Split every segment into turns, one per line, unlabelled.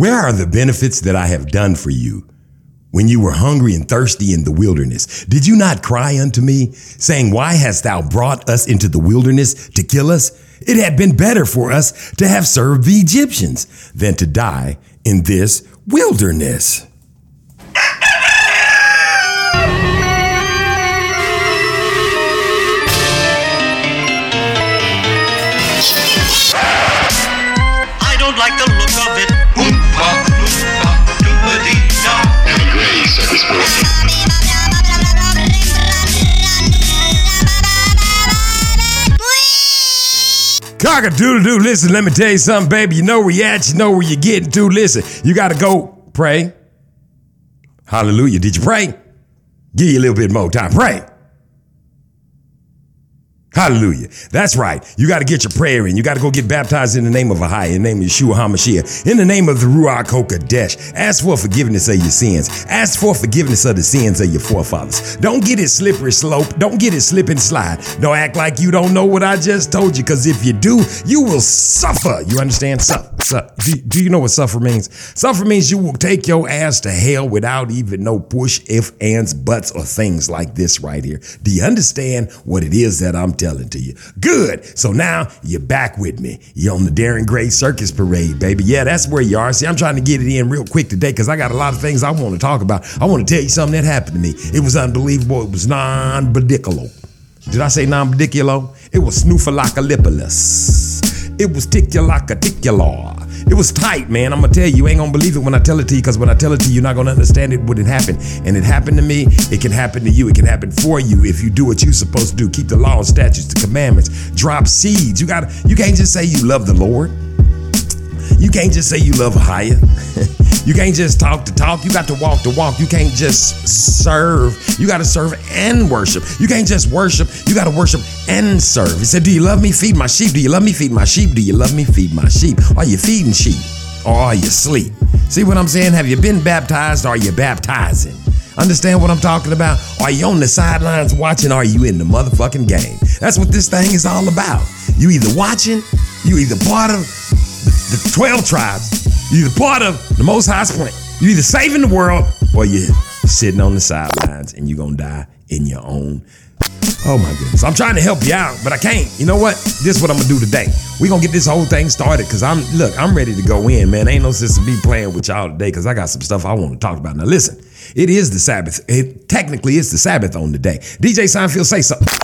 Where are the benefits that I have done for you? When you were hungry and thirsty in the wilderness, did you not cry unto me, saying, Why hast thou brought us into the wilderness to kill us? It had been better for us to have served the Egyptians than to die in this wilderness. Cock a doodle doo. Listen, let me tell you something, baby. You know where you at, you know where you're getting to. Listen, you got to go pray. Hallelujah. Did you pray? Give you a little bit more time. Pray. Hallelujah. That's right. You got to get your prayer in. You got to go get baptized in the name of Ahai, in the name of Yeshua HaMashiach, in the name of the Ruach HaKodesh. Ask for forgiveness of your sins. Ask for forgiveness of the sins of your forefathers. Don't get it slippery slope. Don't get it slip and slide. Don't act like you don't know what I just told you, because if you do, you will suffer. You understand? Suffer. Su- do, do you know what suffer means? Suffer means you will take your ass to hell without even no push, if, ands, buts, or things like this right here. Do you understand what it is that I'm telling to you? Good. So now you're back with me. You're on the Darren Gray Circus Parade, baby. Yeah, that's where you are. See, I'm trying to get it in real quick today because I got a lot of things I want to talk about. I want to tell you something that happened to me. It was unbelievable. It was non-bediculo. Did I say non-bediculo? It was snoofalakalipolus. It was ticulacaticular. It was tight, man. I'm gonna tell you, you ain't gonna believe it when I tell it to you, because when I tell it to you, you're not gonna understand it when it happened. And it happened to me, it can happen to you, it can happen for you if you do what you're supposed to do. Keep the law, and statutes, the commandments, drop seeds. You gotta you can't just say you love the Lord. You can't just say you love higher. you can't just talk to talk. You got to walk to walk. You can't just serve. You got to serve and worship. You can't just worship. You got to worship and serve. He said, Do you love me? Feed my sheep. Do you love me? Feed my sheep. Do you love me? Feed my sheep. Are you feeding sheep? Or are you asleep? See what I'm saying? Have you been baptized? Or are you baptizing? Understand what I'm talking about? Are you on the sidelines watching? Or are you in the motherfucking game? That's what this thing is all about. You either watching, you either part of the 12 tribes. You're either part of the Most High's plan. You're either saving the world or you're sitting on the sidelines and you're going to die in your own. Oh my goodness. I'm trying to help you out, but I can't. You know what? This is what I'm going to do today. We're going to get this whole thing started because I'm, look, I'm ready to go in, man. Ain't no sense to be playing with y'all today because I got some stuff I want to talk about. Now, listen, it is the Sabbath. It technically is the Sabbath on the day. DJ Seinfeld, say something.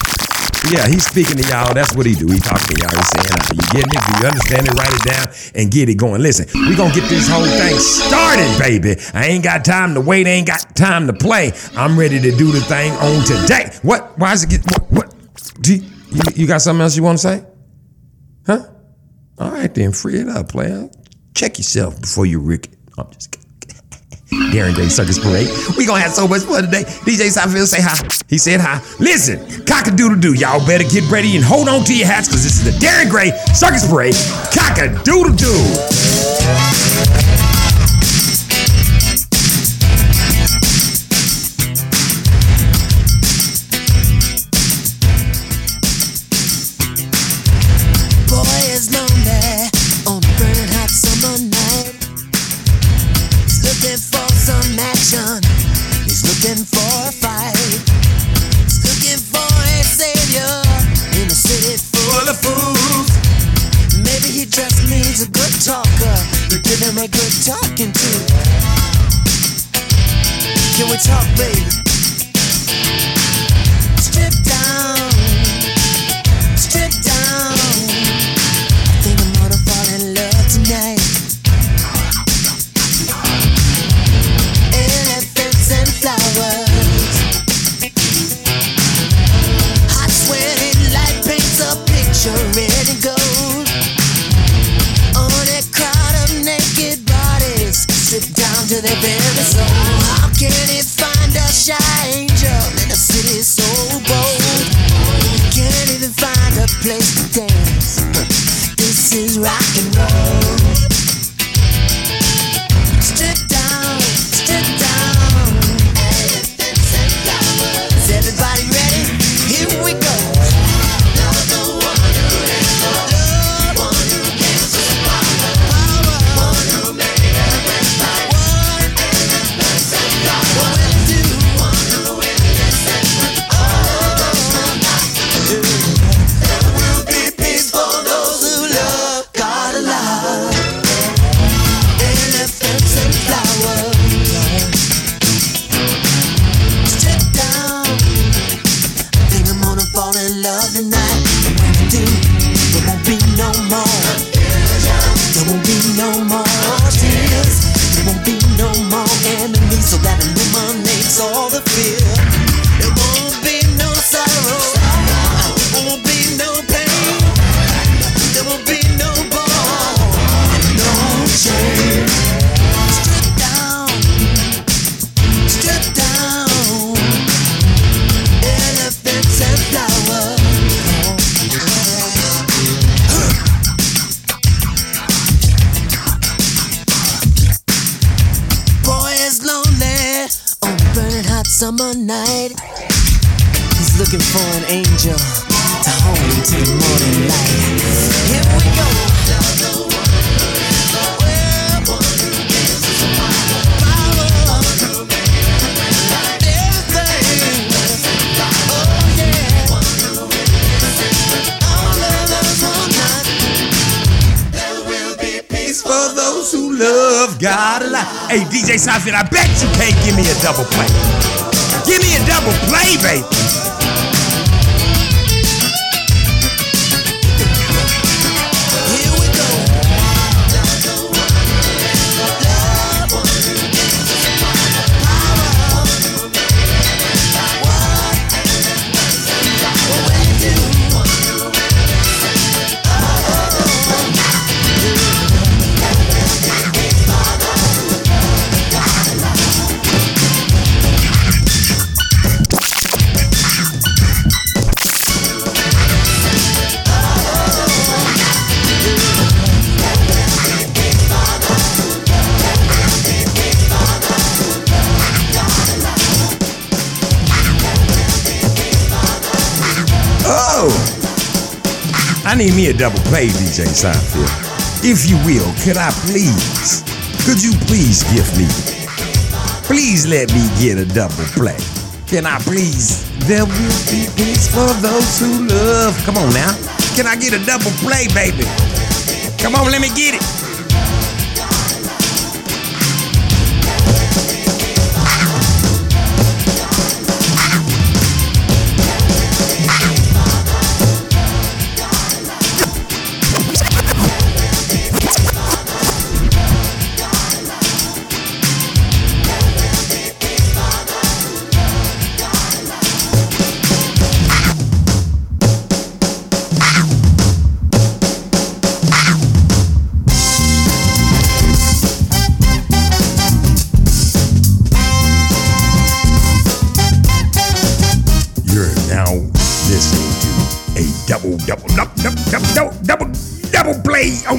Yeah, he's speaking to y'all. That's what he do. He talking to y'all. He's saying, "You getting it? Do you understand it? Write it down and get it going." Listen, we gonna get this whole thing started, baby. I ain't got time to wait. I ain't got time to play. I'm ready to do the thing on today. What? Why is it get? What? what? Do you, you, you got something else you want to say? Huh? All right, then free it up, player. Check yourself before you rick. It. I'm just kidding. Darren Gray Circus Parade. We gonna have so much fun today. DJ Seinfeld say hi. He said hi. Listen, cock-a-doodle-doo. Y'all better get ready and hold on to your hats because this is the Darren Gray Circus Parade. Cock-a-doodle-doo.
Talking to. Can we talk, baby? Play DJ Seinfeld. If you will, could I please, could you please gift me? Please let me get a double play. Can I please? There will be peace for those who love. Come on now. Can I get a double play, baby? Come on, let me get it.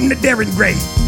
The to Darren Gray.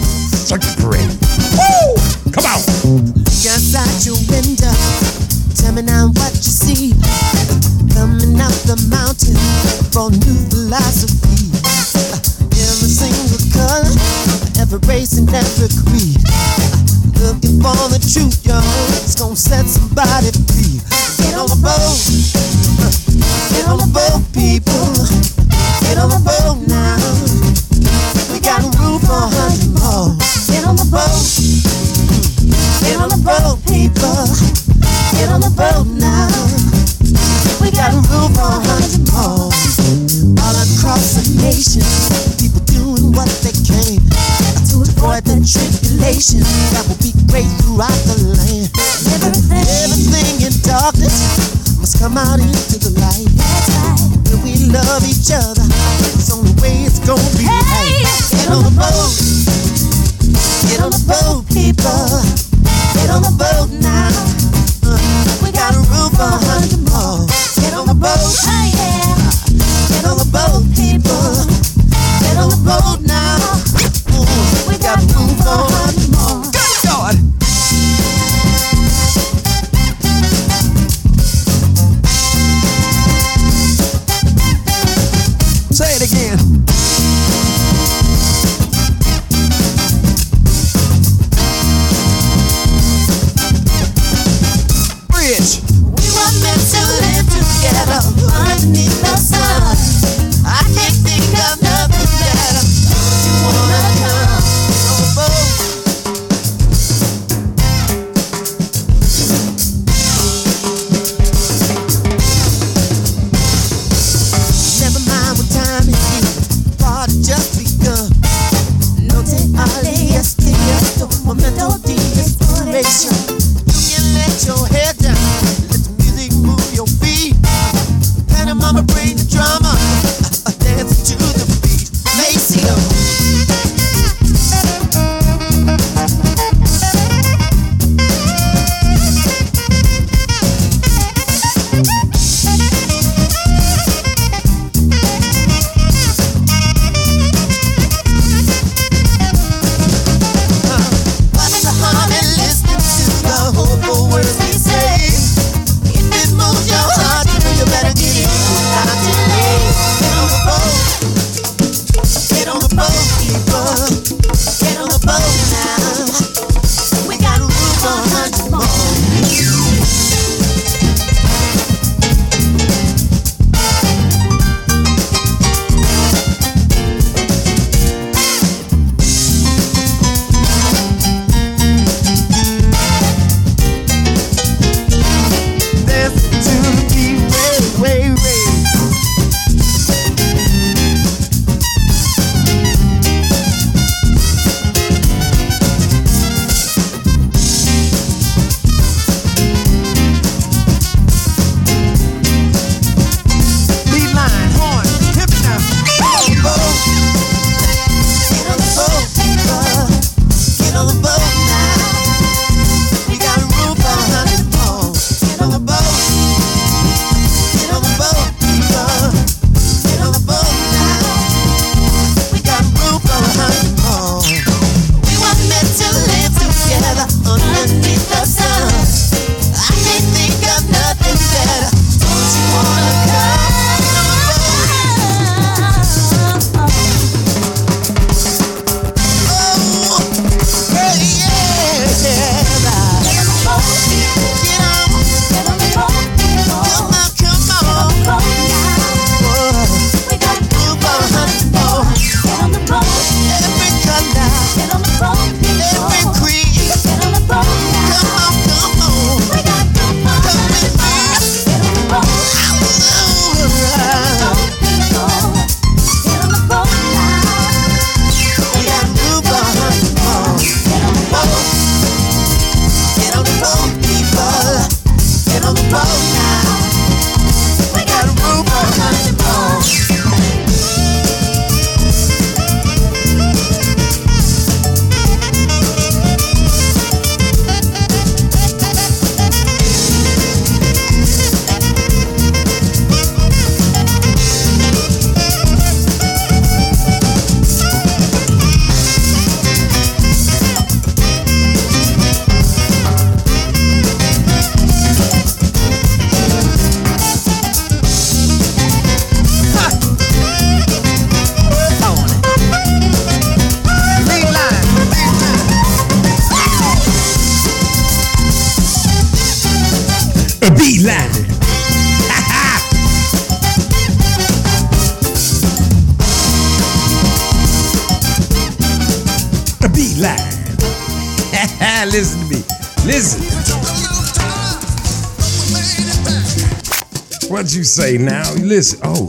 Say
now? Listen. Oh,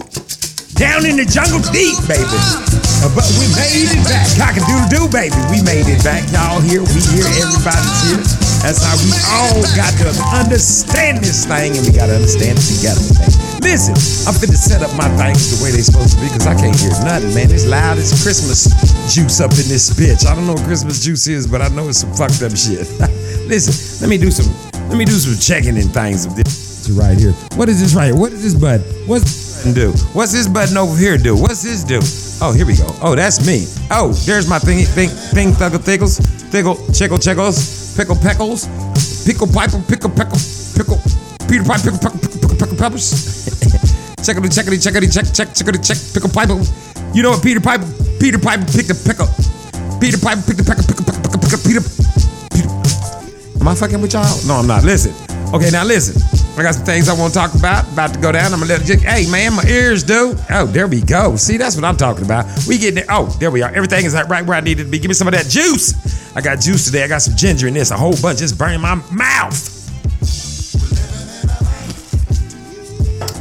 down in the jungle deep, baby. Uh, but we made it back. Cock a doodle doo, baby. We made it back. Y'all here, we here, everybody's here. That's how we all got to understand this thing, and we got to understand it together. Listen, I'm finna set up my things the way they supposed to be, because I can't hear nothing, man. It's loud as Christmas juice up in this bitch. I don't know what Christmas juice is, but I know it's some fucked up shit. Listen, let me do some, let me do some checking and things of this right here. What is this right here? What is this button? What's this button do? What's this button over here do? What's this do? Oh, here we go. Oh, that's me. Oh, there's my thingy, thing, thing, thuggle, thiggles, thiggle, chickle, chickles, pickle, peckles, pickle, piper, pickle, peckle, pickle, Peter Piper, pickle, pickle, pickle, pickle, pickle peppers. checkity, checkity, checkity, check, check, checkity, check, pickle, piper. You know what Peter Piper, Peter Piper picked a pickle. Peter Piper picked a pickle, pickle, pickle, pickle, pickle, Peter, Peter. Am I fucking with y'all? No, I'm not. Listen. Okay, now listen. I got some things I want to talk about. About to go down. I'm gonna let it. Hey, man, my ears do. Oh, there we go. See, that's what I'm talking about. We get there. Oh, there we are. Everything is right where I needed to be. Give me some of that juice. I got juice today. I got some ginger in this. A whole bunch. It's burning my mouth.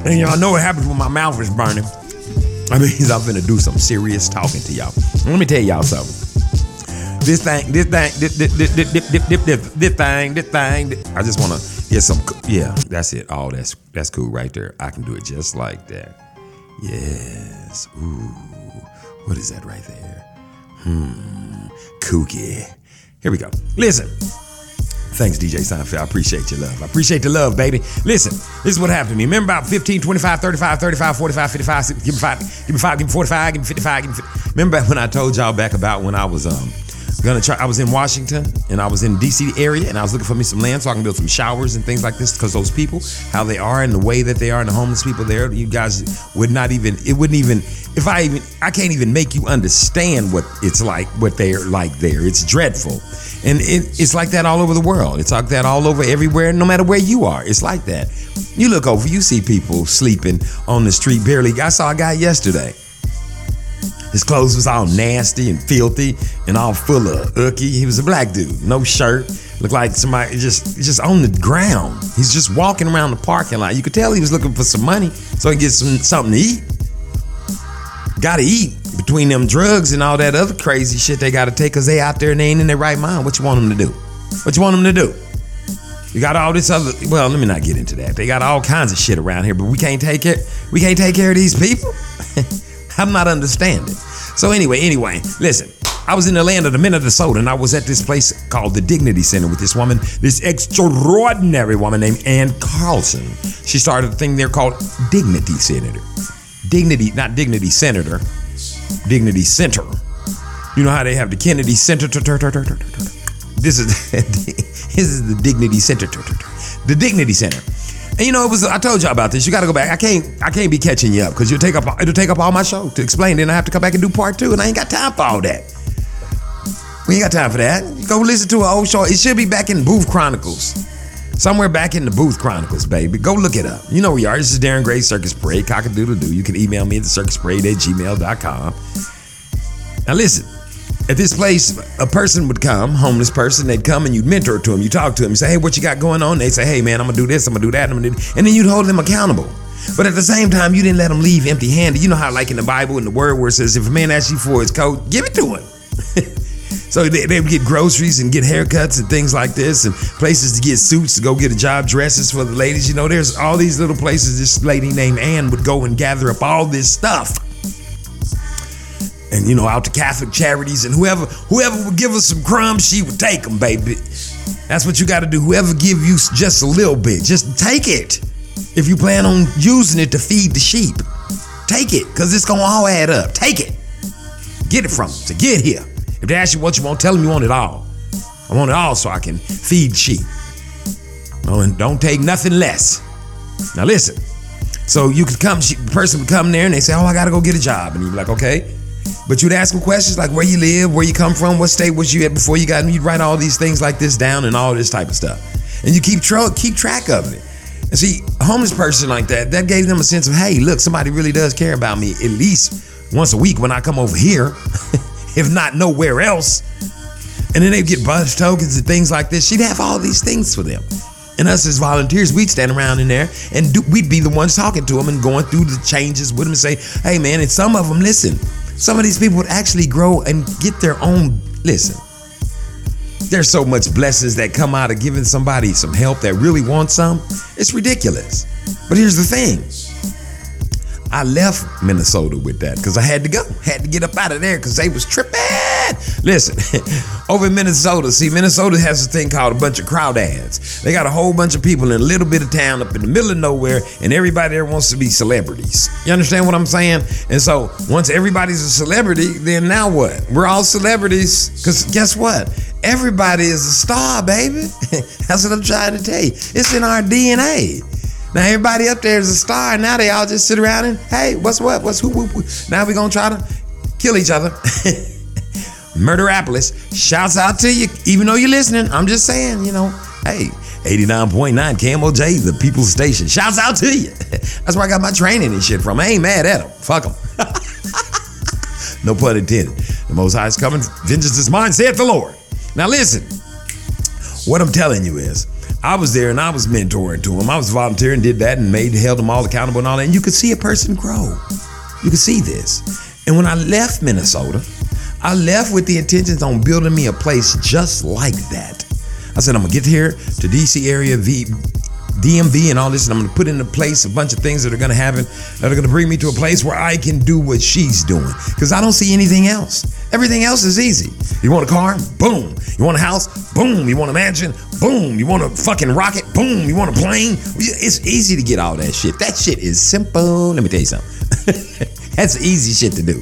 And y'all know what happens when my mouth is burning. I mean, I'm gonna do some serious talking to y'all. Let me tell y'all something. This thing, this thing, this, this, this, this, this, this, this, this thing, this thing. This, I just wanna some. Yeah, that's it. Oh, that's that's cool right there. I can do it just like that. Yes. Ooh, what is that right there? Hmm, kooky. Here we go. Listen. Thanks, DJ Seinfeld. I appreciate your love. I appreciate the love, baby. Listen, this is what happened to me. Remember about 15, 25, 35, 35, 45, 55, give me five, give me five, give me 45, give me 55, give me 50. Remember when I told y'all back about when I was um gonna try I was in Washington and I was in DC area and I was looking for me some land so I can build some showers and things like this because those people, how they are and the way that they are and the homeless people there, you guys would not even it wouldn't even if I even I can't even make you understand what it's like, what they're like there. It's dreadful. And it, it's like that all over the world. It's like that all over everywhere, no matter where you are. It's like that. You look over, you see people sleeping on the street barely. I saw a guy yesterday. His clothes was all nasty and filthy and all full of ookie. He was a black dude, no shirt. Looked like somebody just just on the ground. He's just walking around the parking lot. You could tell he was looking for some money so he can get some something to eat. Gotta eat between them drugs and all that other crazy shit they gotta take because they out there and they ain't in their right mind. What you want them to do? What you want them to do? You got all this other. Well, let me not get into that. They got all kinds of shit around here, but we can't take it. We can't take care of these people. I'm not understanding. So anyway, anyway, listen. I was in the land of the Minnesota, and I was at this place called the Dignity Center with this woman, this extraordinary woman named Ann Carlson. She started a thing there called Dignity Senator. Dignity, not Dignity Senator, Dignity Center. You know how they have the Kennedy Center. This is this is the Dignity Center. The Dignity Center. And you know, it was I told y'all about this. You got to go back. I can't I can't be catching you up because you'll take up it'll take up all my show to explain. Then I have to come back and do part two, and I ain't got time for all that. We ain't got time for that. Go listen to an old show. It should be back in Booth Chronicles. Somewhere back in the Booth Chronicles, baby. Go look it up. You know where you are. This is Darren Gray, Circus Parade, Cockadoodle Doo. You can email me at the circusparade at gmail.com. Now listen, at this place, a person would come, homeless person, they'd come and you'd mentor to them. You talk to them, you say, hey, what you got going on? They'd say, hey, man, I'm gonna do this, I'm gonna do that, I'm gonna do And then you'd hold them accountable. But at the same time, you didn't let them leave empty handed. You know how, like in the Bible, in the word where it says, if a man asks you for his coat, give it to him. so they, they would get groceries and get haircuts and things like this, and places to get suits to go get a job, dresses for the ladies. You know, there's all these little places this lady named Ann would go and gather up all this stuff and you know out to Catholic charities and whoever whoever would give us some crumbs, she would take them, baby. That's what you got to do. Whoever give you just a little bit, just take it. If you plan on using it to feed the sheep, take it because it's gonna all add up. Take it. Get it from them to get here. If they ask you what you want, tell them you want it all. I want it all so I can feed sheep. No, and don't take nothing less. Now listen. So you could come, she, the person would come there and they say, "Oh, I gotta go get a job," and you'd be like, "Okay." But you'd ask them questions like where you live, where you come from, what state was you at before you got. And you'd write all these things like this down and all this type of stuff, and you keep tra- keep track of it. And see, a homeless person like that, that gave them a sense of, hey, look, somebody really does care about me at least once a week when I come over here, if not nowhere else. And then they'd get bus tokens and things like this. She'd have all these things for them. And us as volunteers, we'd stand around in there and do, we'd be the ones talking to them and going through the changes with them and say, hey man, and some of them, listen, some of these people would actually grow and get their own, listen, there's so much blessings that come out of giving somebody some help that really wants some. It's ridiculous. But here's the thing. I left Minnesota with that because I had to go. Had to get up out of there because they was tripping. Listen, over in Minnesota, see, Minnesota has a thing called a bunch of crowd ads. They got a whole bunch of people in a little bit of town up in the middle of nowhere, and everybody there wants to be celebrities. You understand what I'm saying? And so once everybody's a celebrity, then now what? We're all celebrities because guess what? Everybody is a star, baby. That's what I'm trying to tell you. It's in our DNA. Now everybody up there is a star. Now they all just sit around and hey, what's what? What's who? who, who? Now we gonna try to kill each other. Murderapolis, shouts out to you. Even though you're listening, I'm just saying, you know, hey, 89.9 KMOJ, the People's Station. Shouts out to you. That's where I got my training and shit from. I ain't mad at them. Fuck them. no pun intended. The Most High is coming. Vengeance is mine, saith the Lord. Now listen, what I'm telling you is, I was there and I was mentoring to them. I was volunteering, did that, and made held them all accountable and all that. And you could see a person grow. You could see this. And when I left Minnesota, I left with the intentions on building me a place just like that. I said I'm gonna get here to DC area, v, DMV, and all this, and I'm gonna put into place a bunch of things that are gonna happen that are gonna bring me to a place where I can do what she's doing. Because I don't see anything else. Everything else is easy. You want a car? Boom. You want a house? Boom. You want a mansion? Boom. You want a fucking rocket? Boom. You want a plane? It's easy to get all that shit. That shit is simple. Let me tell you something. That's easy shit to do.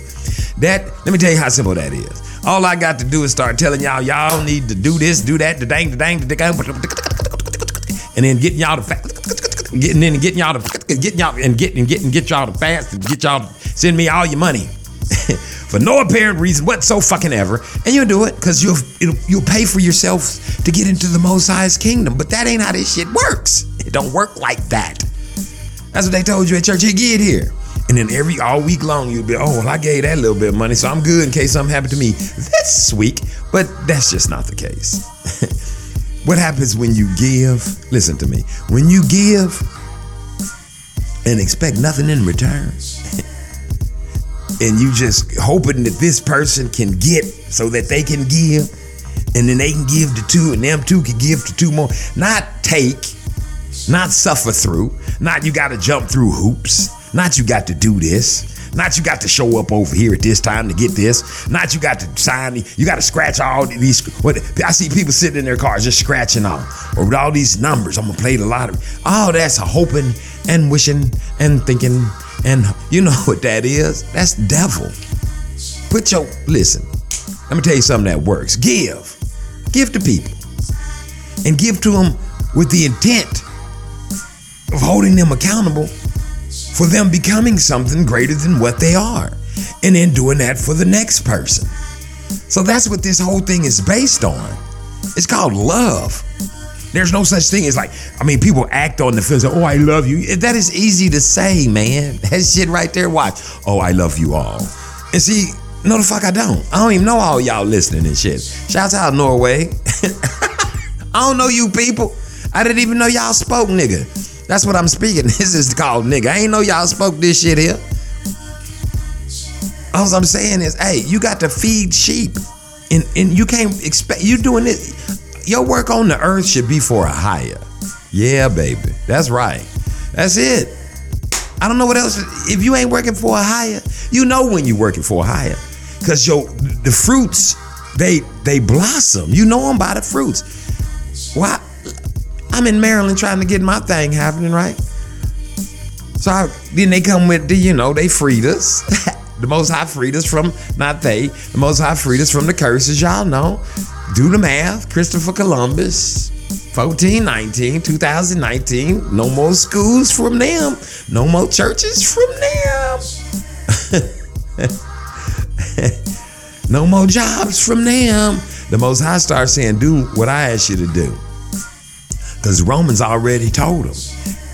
That, let me tell you how simple that is. All I got to do is start telling y'all, y'all need to do this, do that, the dang, the dang, the dang, and then getting y'all to fa- getting in and getting y'all to getting y'all and getting and getting get y'all to fast and get y'all to send me all your money for no apparent reason what so fucking ever, and you'll do it because you'll you'll pay for yourself to get into the Most High's kingdom. But that ain't how this shit works. It don't work like that. That's what they told you at church. You get here. And then every all week long you'll be, oh well, I gave that little bit of money, so I'm good in case something happened to me. That's sweet, but that's just not the case. what happens when you give? Listen to me. When you give and expect nothing in return, and you just hoping that this person can get so that they can give, and then they can give to two, and them two can give to two more. Not take, not suffer through, not you got to jump through hoops, not you got to do this. Not you got to show up over here at this time to get this. Not you got to sign. You got to scratch all these. What I see people sitting in their cars just scratching off, or with all these numbers. I'm gonna play the lottery. All that's hoping and wishing and thinking, and you know what that is? That's devil. Put your listen. Let me tell you something that works. Give, give to people, and give to them with the intent of holding them accountable for them becoming something greater than what they are, and then doing that for the next person. So that's what this whole thing is based on. It's called love. There's no such thing as like, I mean, people act on the feelings, of, oh, I love you. That is easy to say, man. That shit right there, watch. Oh, I love you all. And see, no, the fuck I don't. I don't even know all y'all listening and shit. Shouts out Norway. I don't know you people. I didn't even know y'all spoke, nigga. That's what I'm speaking. This is called nigga. I ain't know y'all spoke this shit here. All I'm saying is, hey, you got to feed sheep. And and you can't expect you doing it. Your work on the earth should be for a hire. Yeah, baby. That's right. That's it. I don't know what else. If you ain't working for a hire, you know when you're working for a hire. Cause your the fruits, they they blossom. You know them by the fruits. Why? I'm in Maryland trying to get my thing happening, right? So I, then they come with the, you know, they freed us. the Most High freed us from, not they, the Most High freed us from the curses, y'all know. Do the math. Christopher Columbus, 1419, 2019. No more schools from them. No more churches from them. no more jobs from them. The Most High starts saying, do what I ask you to do. Because Romans already told them,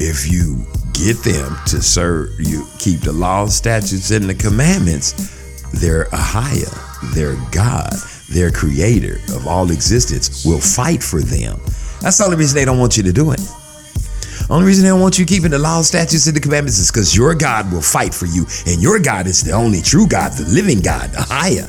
if you get them to serve you, keep the law, statutes, and the commandments, they're higher, they're God, their creator of all existence, will fight for them. That's the only reason they don't want you to do it. Only reason they don't want you keeping the law, statutes, and the commandments is because your God will fight for you, and your God is the only true God, the living God, the higher.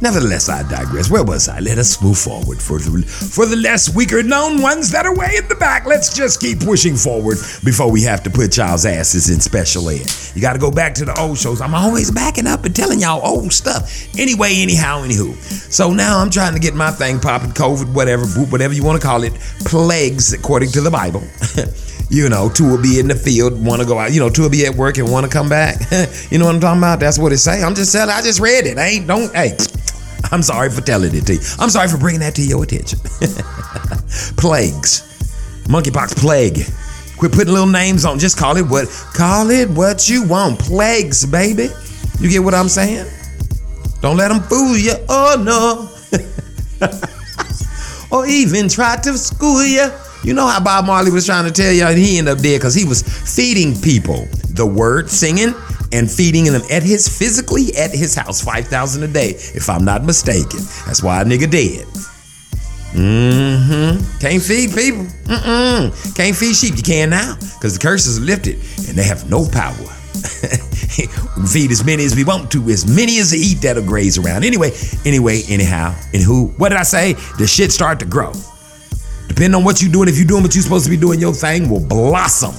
Nevertheless, I digress. Where was I? Let us move forward. For the, for the less weaker known ones that are way in the back, let's just keep pushing forward before we have to put y'all's asses in special ed. You got to go back to the old shows. I'm always backing up and telling y'all old stuff. Anyway, anyhow, anywho. So now I'm trying to get my thing popping, COVID, whatever, whatever you want to call it, plagues according to the Bible. you know, two will be in the field, want to go out. You know, two will be at work and want to come back. you know what I'm talking about? That's what it say. I'm just telling. I just read it. I ain't don't. Hey, I'm sorry for telling it to you. I'm sorry for bringing that to your attention. Plagues, monkeypox plague. Quit putting little names on. Just call it what. Call it what you want. Plagues, baby. You get what I'm saying? Don't let them fool you. Oh no. or even try to school you. You know how Bob Marley was trying to tell you, and he ended up dead because he was feeding people the word, singing, and feeding them at his physically at his house, five thousand a day, if I'm not mistaken. That's why a nigga dead. Mm-hmm. Can't feed people. Mm-mm. Can't feed sheep. You can now because the curses lifted and they have no power. we feed as many as we want to, as many as they eat that'll graze around. Anyway, anyway, anyhow, and who? What did I say? The shit start to grow. Depending on what you're doing, if you're doing what you're supposed to be doing, your thing will blossom.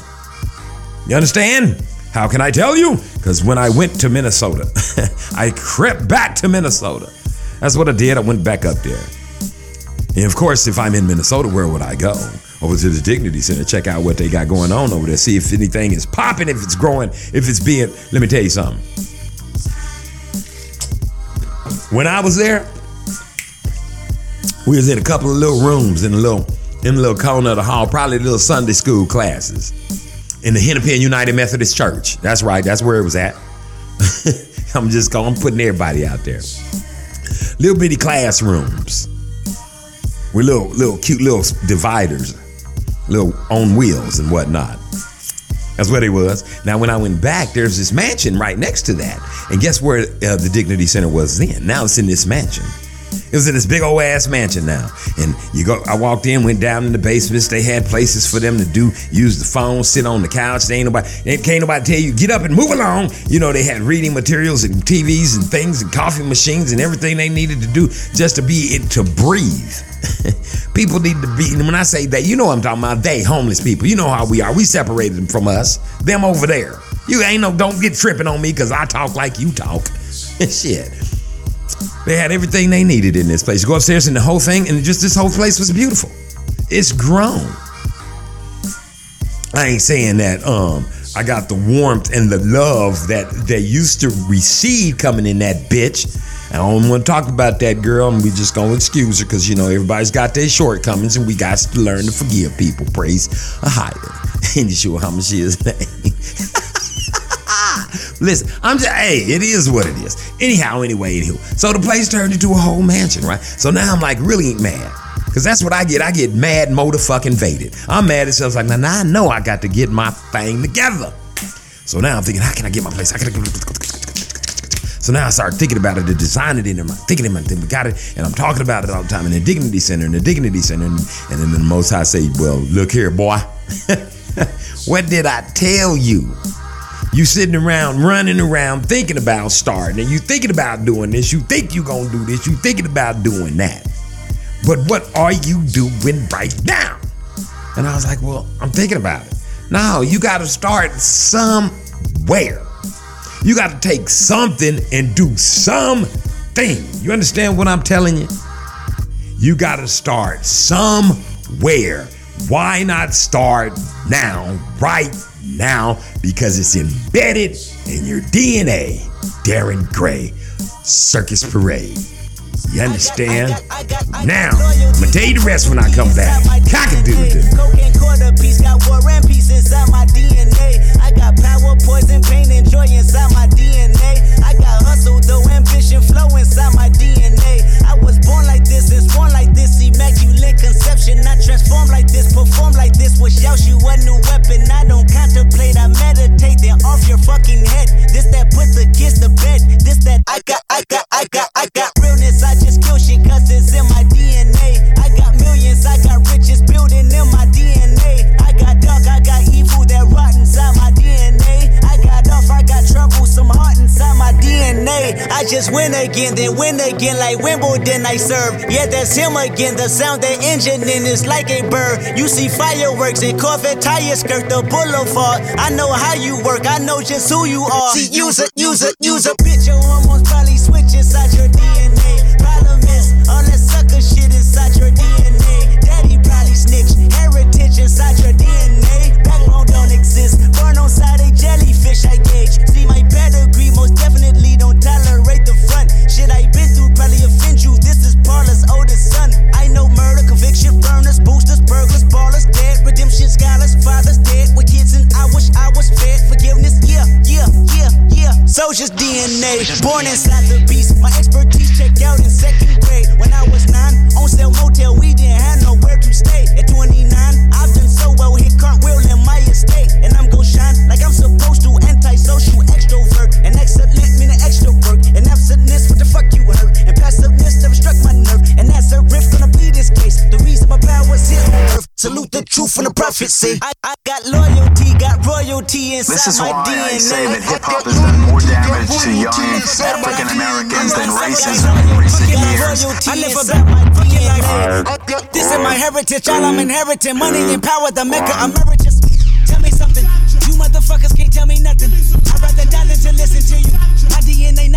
You understand? How can I tell you? Because when I went to Minnesota, I crept back to Minnesota. That's what I did. I went back up there. And of course, if I'm in Minnesota, where would I go? Over to the Dignity Center, check out what they got going on over there, see if anything is popping, if it's growing, if it's being. Let me tell you something. When I was there, we was in a couple of little rooms in a little in a little corner of the hall, probably the little Sunday school classes in the Hennepin United Methodist Church. That's right, that's where it was at. I'm just going, I'm putting everybody out there. Little bitty classrooms with little, little cute little dividers, little on wheels and whatnot. That's what it was. Now, when I went back, there's this mansion right next to that. And guess where uh, the Dignity Center was then? Now it's in this mansion. It was in this big old ass mansion now. And you go I walked in, went down in the basements. They had places for them to do, use the phone, sit on the couch. They ain't nobody it can't nobody tell you, get up and move along. You know, they had reading materials and TVs and things and coffee machines and everything they needed to do just to be it to breathe. people need to be, when I say that, you know what I'm talking about. They, homeless people. You know how we are. We separated them from us. Them over there. You ain't no, don't get tripping on me because I talk like you talk. Shit. They had everything they needed in this place. You go upstairs and the whole thing, and just this whole place was beautiful. It's grown. I ain't saying that um I got the warmth and the love that they used to receive coming in that bitch. I don't want to talk about that girl, and we just gonna excuse her because you know everybody's got their shortcomings, and we got to learn to forgive people. Praise a higher in Yeshua HaMashiach's name. Listen, I'm just hey, it is what it is. Anyhow, anyway, anywho. So the place turned into a whole mansion, right? So now I'm like really mad. Cause that's what I get. I get mad motherfucking vaded. I'm mad at stuff like now, now I know I got to get my thing together. So now I'm thinking, how can I get my place? How can I so now I start thinking about it, to design it in there, thinking in my thing, we got it, and I'm talking about it all the time in the Dignity Center, in the Dignity Center, and, and then the Most High say, well, look here, boy. what did I tell you? You sitting around, running around, thinking about starting, and you thinking about doing this. You think you're gonna do this. You thinking about doing that. But what are you doing right now? And I was like, well, I'm thinking about it. No, you got to start somewhere. You got to take something and do something. You understand what I'm telling you? You got to start somewhere. Why not start now, right now? Because it's embedded in your DNA. Darren Gray, Circus Parade. You understand? Now, I'm gonna tell you the rest when I come back. Cock-a-doodle-doo.
Cocaine quarter piece, got war and peace inside my DNA. I got power, poison, pain, and joy inside my DNA. I got hustle, though, ambition, flow inside my DNA. I was born like this and born like this, immaculate conception. I transform like this, perform like this. Yeshua new weapon? I don't contemplate, I meditate, then off your fucking head. This that put the to bed. This that I got, I got, I got, I got realness. I just kill shit, cause it's in my DNA. I got millions, I got riches building in my DNA. I got dark, I got evil that rot inside my DNA. I got off, I got trouble, some heart inside my DNA. I just win again, then win again, like Wimbledon I serve. Yeah, that's him again, the sound that engine in is like a bird. You see fireworks and Corvette tires skirt the boulevard. I know how you work, I know just who you are. See, use it, use it, use it. Bitch, your hormones probably switch inside your exist, born on side a jellyfish I gauge. See my pedigree, most definitely don't tolerate the front. Shit I been through probably offend you. Paula's oldest son. I know murder, conviction, burners, boosters, burglars, ballers, dead, redemption, scholars, fathers dead with kids, and I wish I was fed. Forgiveness, yeah, yeah, yeah, yeah. Soldier's DNA, born inside the beast. My expertise checked out in second grade. When I was nine, on sale motel, we didn't have nowhere to stay. At 29, I've done so well, hit cartwheel in my estate, and I'm gon' shine like I'm supposed to. Antisocial extrovert, and excellent meaning extra work, and absentness, what the fuck you hurt, and passiveness never struck my nerve, and that's a riff gonna be this case. The reason my power's here on earth. Salute the truth and the prophecy. I, I got loyalty, got royalty inside
This is
my
why
DNA.
I say that hip hop has done more damage to young African Americans than racism in recent years.
I live about my DNA. This is my heritage, all I'm inheriting. Money and power, the mecca emeritus. Tell me something, you motherfuckers can't tell me nothing. I'd rather die than to listen to you. My DNA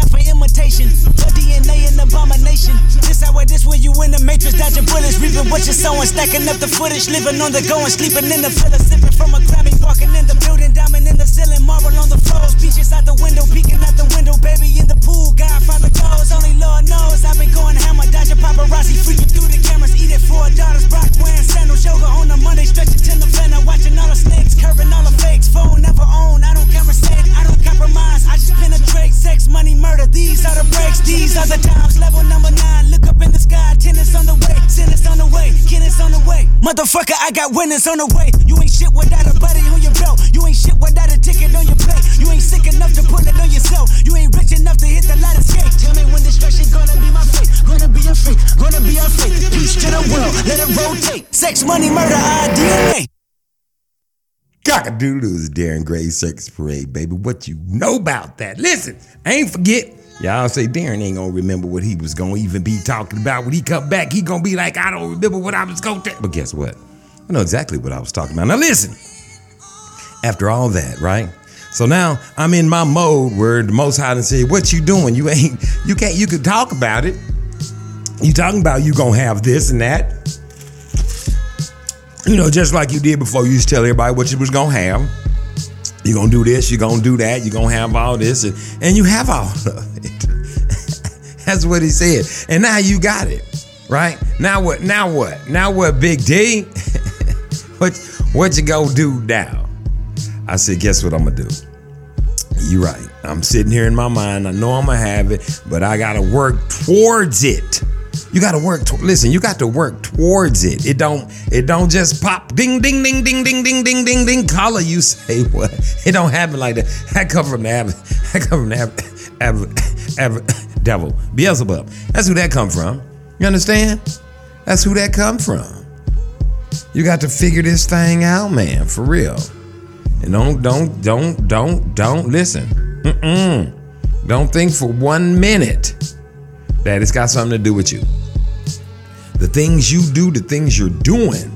imitation, your DNA an abomination. This how it is when you in the matrix, dodging bullets, reaping what you're sowing, stacking up the footage, living on the go and sleeping in the villa, sipping from a Grammy, walking in the building, diamond in the ceiling, marble on the floors, beaches out the window, peeking out the window, baby in the pool, Godfather goes, only Lord knows I've been going hammer, dodging paparazzi, freaking through the cameras, eating four daughters, Brock wearing sandals, yoga on the Monday, stretching to November, watching all the snakes, curving all the fakes, phone never on, I don't conversate, these are the breaks, these are the times, level number nine, look up in the sky, tennis on the way, sentence on the way, Kenneth on the way, motherfucker, I got winners on the way, you ain't shit without a buddy on your belt, you ain't shit without a ticket on your plate, you ain't sick enough to put it on yourself, you ain't rich enough to hit the light escape, tell me when destruction gonna be my fate, gonna be a fate, gonna be a peace to the world, let it rotate, sex, money, murder, our DNA.
Cockadoodles, Darren Gray Circus Parade, baby. What you know about that? Listen, I ain't forget. Y'all say Darren ain't gonna remember what he was gonna even be talking about. When he come back, he gonna be like, I don't remember what I was gonna tell. But guess what? I know exactly what I was talking about. Now listen. After all that, right? So now I'm in my mode where the Most High and say, "What you doing? You ain't. You can't. You could talk about it. You talking about you gonna have this and that." you know, just like you did before, you used to tell everybody what you was gonna have. You're gonna do this, you're gonna do that, you're gonna have all this, and, and you have all of it. That's what he said. And now you got it. Right? Now what? Now what? Now what, Big D? what what you gonna do now? I said, guess what I'm gonna do? You're right. I'm sitting here in my mind. I know I'm gonna have it, but I gotta work towards it. You gotta work. To- listen, you got to work towards it. It don't. It don't just pop. Ding, ding, ding, ding, ding, ding, ding, ding, ding. Color. You say what? It don't happen like that. That come from the. That come from the. Av- Av- devil. Beelzebub. That's who that come from. You understand? That's who that come from. You got to figure this thing out, man, for real. And don't, don't, don't, don't, don't listen. Mm-mm. Don't think for one minute that it's got something to do with you. The things you do, the things you're doing,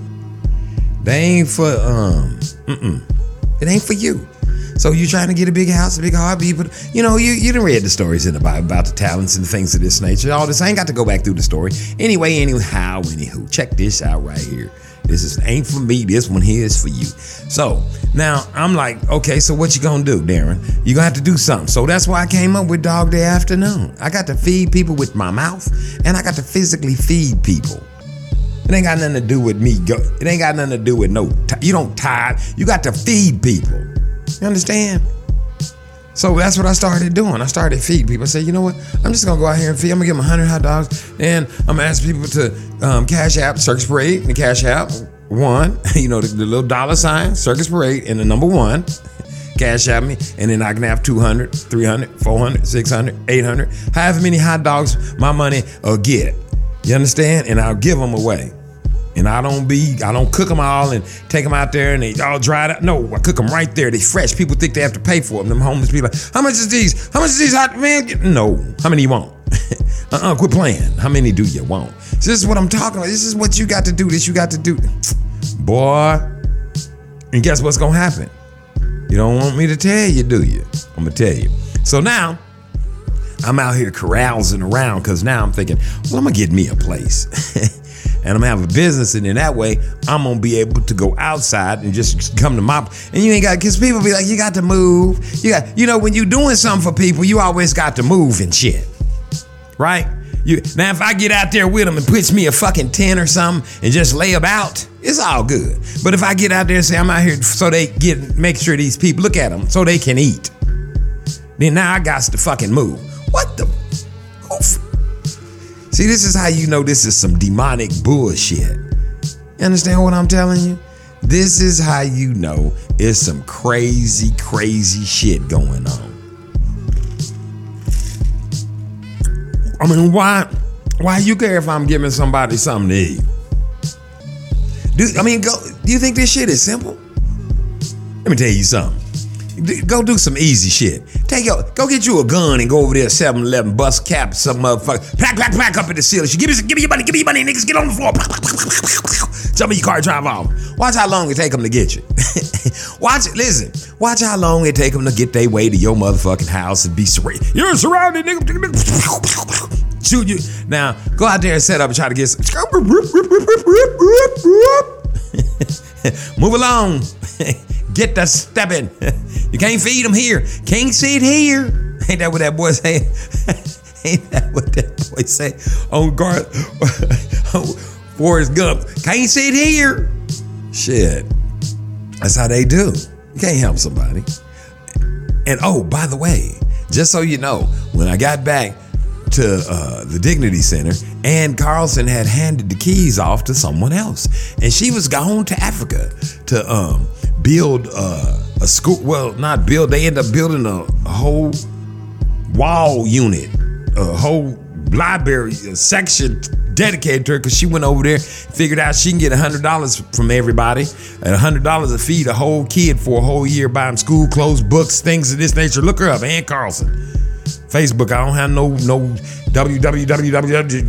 they ain't for um, mm-mm. It ain't for you. So you're trying to get a big house, a big hobby, but you know, you you done read the stories in the Bible about the talents and things of this nature. All this I ain't got to go back through the story. Anyway, anyhow, anywho, check this out right here. This is ain't for me. This one here is for you. So now I'm like, okay, so what you gonna do, Darren? You gonna have to do something. So that's why I came up with Dog Day Afternoon. I got to feed people with my mouth, and I got to physically feed people. It ain't got nothing to do with me. It ain't got nothing to do with no. T- you don't tithe. You got to feed people. You understand? So that's what I started doing. I started feeding people. I said, you know what? I'm just gonna go out here and feed. I'm gonna give them 100 hot dogs, and I'm gonna ask people to um, Cash App Circus Parade and Cash App one. You know the, the little dollar sign Circus Parade and the number one. Cash App me, and then I can have 200, 300, 400, 600, 800, however many hot dogs my money will get. You understand? And I'll give them away. And I don't be, I don't cook them all and take them out there and they all dried up. No, I cook them right there. They fresh. People think they have to pay for them. Them homeless people, like, how much is these? How much is these hot man? No. How many you want? Uh-uh, quit playing. How many do you want? So this is what I'm talking about. This is what you got to do. This you got to do. Boy. And guess what's gonna happen? You don't want me to tell you, do you? I'm gonna tell you. So now, I'm out here carousing around because now I'm thinking, well, I'm gonna get me a place. and I'm gonna have a business, and in that way, I'm gonna be able to go outside and just come to my and you ain't got because people be like, you got to move. You got, you know, when you doing something for people, you always got to move and shit. Right? You now if I get out there with them and puts me a fucking tent or something and just lay about, it's all good. But if I get out there and say I'm out here so they get make sure these people look at them so they can eat, then now I got to fucking move. What the? Oof. See, this is how you know this is some demonic bullshit. You understand what I'm telling you? This is how you know it's some crazy, crazy shit going on. I mean, why? Why you care if I'm giving somebody something to eat? Do I mean go? Do you think this shit is simple? Let me tell you something. Go do some easy shit. Take your, go get you a gun and go over there 7-Eleven, bust cap some motherfucker. Pack, pack, pack up in the ceiling. Give me, some- give me your money, give me your money, niggas. Get on the floor. Jump in your car, drive off. Watch how long it take them to get you. watch. Listen. Watch how long it take them to get their way to your motherfucking house and be surrounded. You're surrounded, nigga. Shoot you. Now go out there and set up and try to get. Some. Move along. Get the stepping. You can't feed them here. Can't sit here. Ain't that what that boy saying? Ain't that what that boy say? On guard. Forrest Gump. Can't sit here. Shit. That's how they do. You can't help somebody. And oh, by the way, just so you know, when I got back to uh, the Dignity Center, Ann Carlson had handed the keys off to someone else, and she was gone to Africa to um, build uh, a school. Well, not build. They end up building a, a whole wall unit, a whole library a section dedicated to her because she went over there, figured out she can get hundred dollars from everybody, and hundred dollars to feed a whole kid for a whole year, buy school clothes, books, things of this nature. Look her up, Ann Carlson. Facebook, I don't have no no www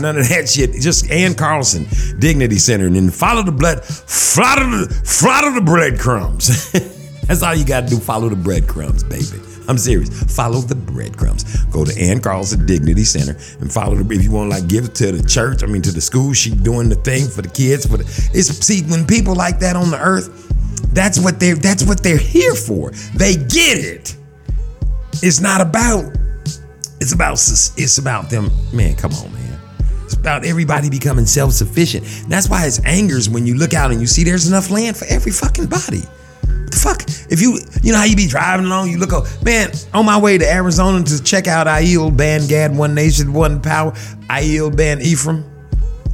none of that shit. Just Ann Carlson Dignity Center, and then follow the blood, follow the follow the breadcrumbs. That's all you got to do. Follow the breadcrumbs, baby. I'm serious. Follow the breadcrumbs. Go to Ann Carlson Dignity Center and follow the. If you want like give to the church, I mean to the school, she doing the thing for the kids. For it's see when people like that on the earth, that's what they that's what they're here for. They get it. It's not about. It's about. It's about them. Man, come on, man. It's about everybody becoming self-sufficient. That's why it's angers when you look out and you see there's enough land for every fucking body. What the fuck? If you, you know how you be driving along, you look, up, man, on my way to Arizona to check out Aiel Band Gad, One Nation, One Power, Aiel Band Ephraim.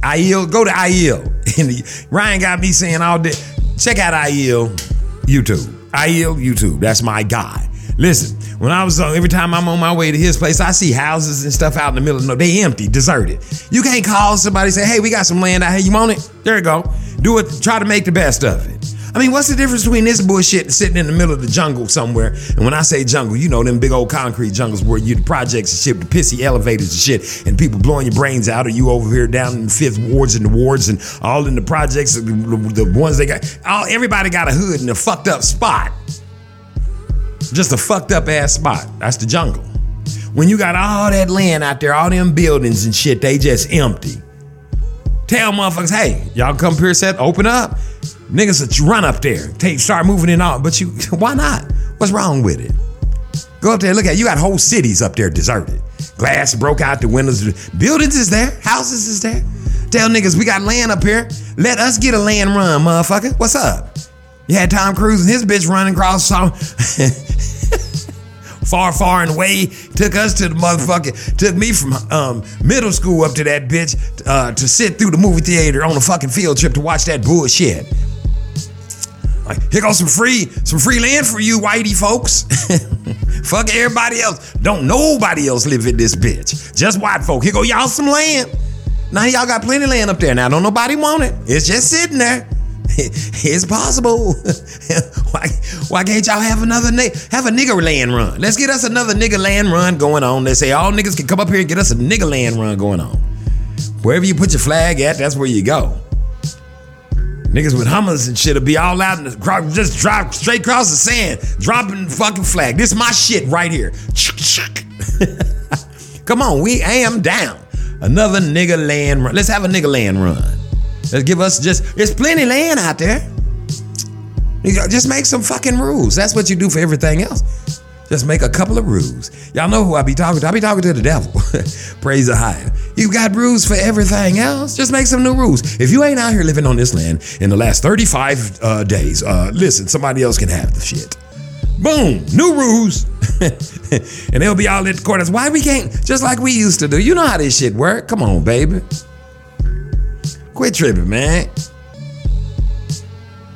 Aiel, go to Aiel. And Ryan got me saying all day, check out Aiel YouTube. Aiel YouTube. That's my guy. Listen, when I was on, every time I'm on my way to his place, I see houses and stuff out in the middle of no, they empty, deserted. You can't call somebody say, hey, we got some land out here. You want it? There you go. Do it. Try to make the best of it. I mean, what's the difference between this bullshit and sitting in the middle of the jungle somewhere? And when I say jungle, you know them big old concrete jungles where you the projects and shit, the pissy elevators and shit, and people blowing your brains out, or you over here down in the fifth wards and the wards and all in the projects, the, the ones they got. All everybody got a hood in a fucked up spot. Just a fucked up ass spot. That's the jungle. When you got all that land out there, all them buildings and shit, they just empty. Tell motherfuckers, hey, y'all come here, set, open up. Niggas run up there, take, start moving in all. But you, why not? What's wrong with it? Go up there, look at. You got whole cities up there deserted. Glass broke out the windows. Buildings is there. Houses is there. Tell niggas we got land up here. Let us get a land run, motherfucker. What's up? You had Tom Cruise and his bitch running across some far, far and away. Took us to the motherfucker. Took me from um, middle school up to that bitch uh, to sit through the movie theater on a fucking field trip to watch that bullshit. Like, here goes some free, some free land for you, whitey folks. Fuck everybody else. Don't nobody else live in this bitch. Just white folk. Here go y'all some land. Now y'all got plenty land up there. Now don't nobody want it. It's just sitting there. it's possible. why, why can't y'all have another nigga have a nigga land run? Let's get us another nigga land run going on. Let's say all niggas can come up here and get us a nigga land run going on. Wherever you put your flag at, that's where you go. Niggas with Hummers and shit will be all out the just drive straight across the sand, dropping the fucking flag. This is my shit right here. Come on, we am down. Another nigga land run. Let's have a nigga land run. Let's give us just, there's plenty land out there. Just make some fucking rules. That's what you do for everything else. Just make a couple of rules. Y'all know who I be talking to. I be talking to the devil. Praise the higher. You got rules for everything else. Just make some new rules. If you ain't out here living on this land in the last 35 uh, days, uh, listen, somebody else can have the shit. Boom, new rules. and they'll be all at the corners. Why we can't, just like we used to do. You know how this shit work. Come on, baby. Quit tripping, man.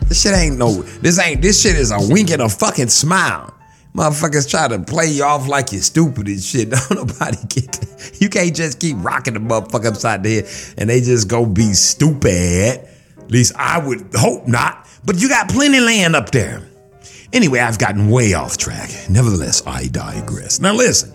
This shit ain't no, this ain't, this shit is a wink and a fucking smile. Motherfuckers try to play you off like you're stupid and shit. Don't nobody get that. You can't just keep rocking the motherfucker upside the head and they just go be stupid. At least I would hope not. But you got plenty land up there. Anyway, I've gotten way off track. Nevertheless, I digress. Now listen.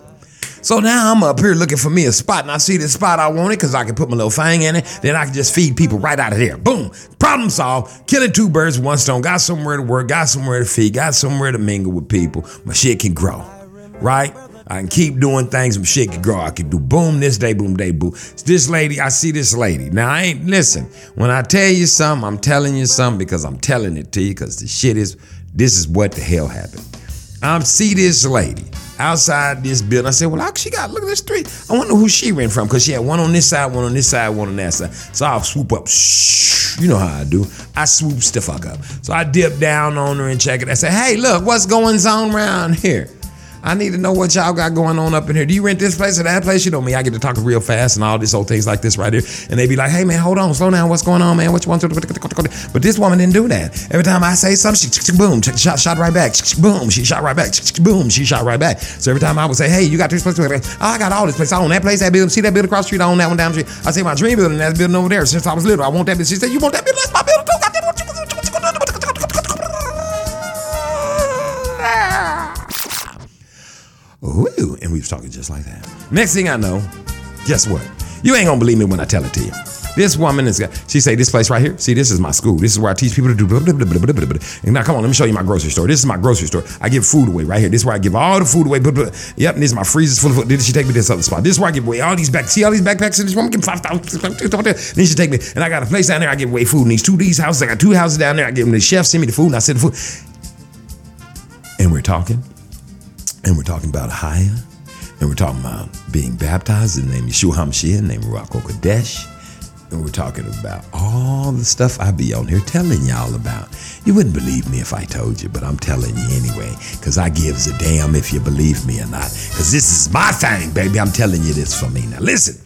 So now I'm up here looking for me a spot, and I see this spot I wanted because I can put my little thing in it. Then I can just feed people right out of there. Boom. Problem solved. Killing two birds with one stone. Got somewhere to work, got somewhere to feed, got somewhere to mingle with people. My shit can grow. Right? I can keep doing things, my shit can grow. I can do boom this day, boom day, boom. This lady, I see this lady. Now I ain't listen. When I tell you something, I'm telling you something because I'm telling it to you because the shit is this is what the hell happened. I see this lady outside this building. I said, Well, she got look at this street. I wonder who she ran from because she had one on this side, one on this side, one on that side. So I'll swoop up. Shh, you know how I do. I swoops the fuck up. So I dip down on her and check it. I said, Hey, look, what's going on around here? I need to know what y'all got going on up in here. Do you rent this place or that place? You know me, I get to talk real fast and all these old things like this right here. And they be like, hey man, hold on, slow down. What's going on, man? What you want to? But this woman didn't do that. Every time I say something, she boom, shot, shot right back. Boom, she shot right back. Boom, she shot right back. So every time I would say, hey, you got this place? Oh, I got all this place. I own that place, that building. See that building across the street? I own that one down the street. I say my dream building, that building over there. Since I was little, I want that building. She said, you want that building? That's my Ooh, and we was talking just like that. Next thing I know, guess what? You ain't gonna believe me when I tell it to you. This woman is, she say, this place right here, see, this is my school. This is where I teach people to do blah, blah, blah, blah, blah, blah, blah. And now, come on, let me show you my grocery store. This is my grocery store. I give food away right here. This is where I give all the food away. Blah, blah. Yep, and this is my freezers full of food. Then she take me to this other spot. This is where I give away all these bags. See all these backpacks in this woman? Give 5,000. Then she take me, and I got a place down there. I give away food in these two these houses. I got two houses down there. I give them the chef, send me the food, and I send the food. And we're talking and we're talking about Haya, and we're talking about being baptized in the name of Yeshua HaMashiach, in the name of Ruach Kodesh, and we're talking about all the stuff I be on here telling y'all about. You wouldn't believe me if I told you, but I'm telling you anyway, because I gives a damn if you believe me or not, because this is my thing, baby. I'm telling you this for me. Now listen.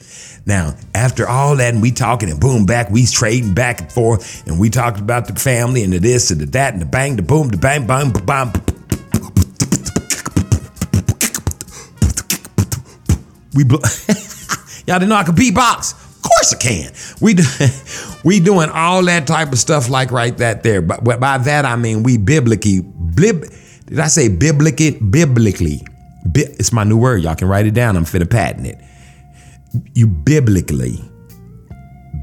Now, after all that, and we talking and boom, back, we trading back and forth, and we talked about the family and the this and the that and the bang, the boom, the bang, bang, bang, We bl- y'all didn't know I could beatbox. Of course I can. We do- we doing all that type of stuff like right that there. But by that I mean we biblically blib. Did I say biblically? Biblically, Bi- it's my new word. Y'all can write it down. I'm finna patent it. You biblically,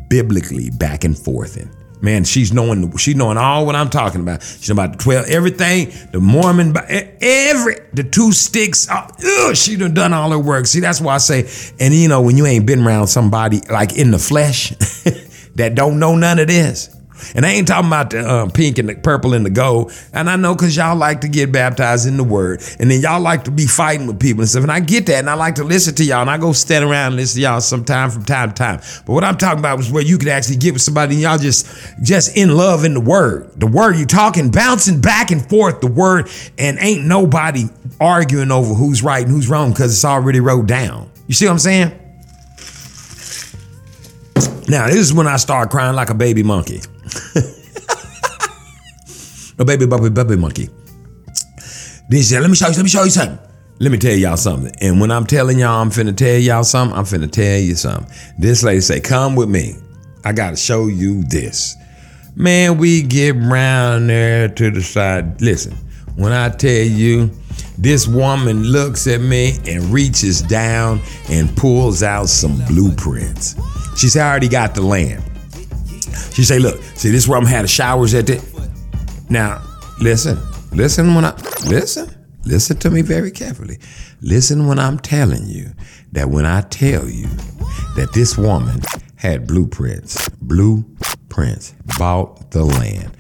biblically back and forth and. Man, she's knowing she's knowing all what I'm talking about. She's about the twelve, everything, the Mormon, every the two sticks. Uh, ugh, she done done all her work. See, that's why I say, and you know, when you ain't been around somebody like in the flesh that don't know none of this, and I ain't talking about the uh, pink and the purple and the gold. And I know because y'all like to get baptized in the word, and then y'all like to be fighting with people and stuff. And I get that, and I like to listen to y'all, and I go stand around and listen to y'all sometime from time to time. But what I'm talking about is where you can actually get with somebody, and y'all just just in love in the word. The word you talking, bouncing back and forth the word, and ain't nobody arguing over who's right and who's wrong because it's already wrote down. You see what I'm saying? Now, this is when I start crying like a baby monkey. a baby, baby, baby monkey. Then she said, let me show you, let me show you something. Let me tell y'all something. And when I'm telling y'all I'm finna tell y'all something, I'm finna tell you something. This lady say, come with me. I gotta show you this. Man, we get round there to the side. Listen, when I tell you, this woman looks at me and reaches down and pulls out some blueprints. She said, I already got the land. She say, look, see this where I'm had the showers at the now listen, listen when I listen, listen to me very carefully. Listen when I'm telling you that when I tell you that this woman had blueprints, blueprints, bought the land.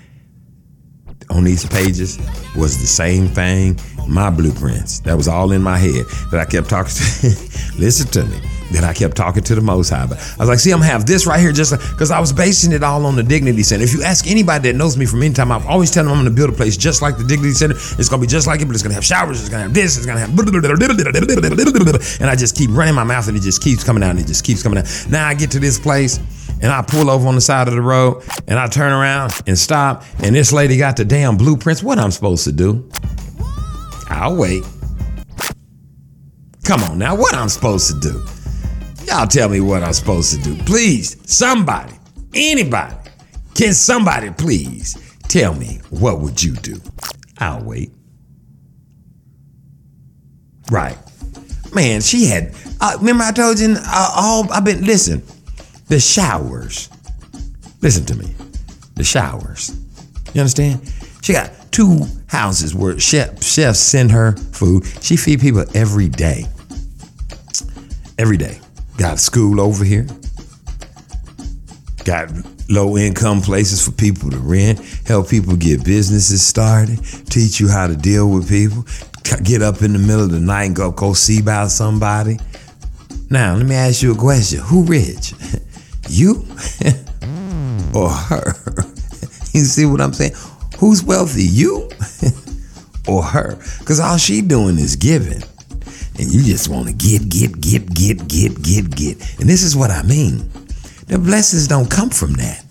On these pages was the same thing, my blueprints. That was all in my head that I kept talking to. listen to me. Then I kept talking to the Most High. But I was like, see, I'm have this right here just because I was basing it all on the Dignity Center. If you ask anybody that knows me from any time, I've always tell them I'm gonna build a place just like the Dignity Center. It's gonna be just like it, but it's gonna have showers, it's gonna have this, it's gonna have and I just keep running my mouth and it just keeps coming out and it just keeps coming out. Now I get to this place and I pull over on the side of the road and I turn around and stop, and this lady got the damn blueprints. What I'm supposed to do? I'll wait. Come on now, what I'm supposed to do? Y'all tell me what I'm supposed to do. Please, somebody, anybody, can somebody please tell me what would you do? I'll wait. Right. Man, she had. Uh, remember I told you uh, all. I've been listen. The showers. Listen to me. The showers. You understand? She got two houses where chef, chefs send her food. She feed people every day. Every day. Got school over here. Got low income places for people to rent, help people get businesses started, teach you how to deal with people, get up in the middle of the night and go go see about somebody. Now, let me ask you a question. Who rich? you or her? you see what I'm saying? Who's wealthy? You or her? Because all she doing is giving. And you just want to get, get, get, get, get, get, get. And this is what I mean. The blessings don't come from that.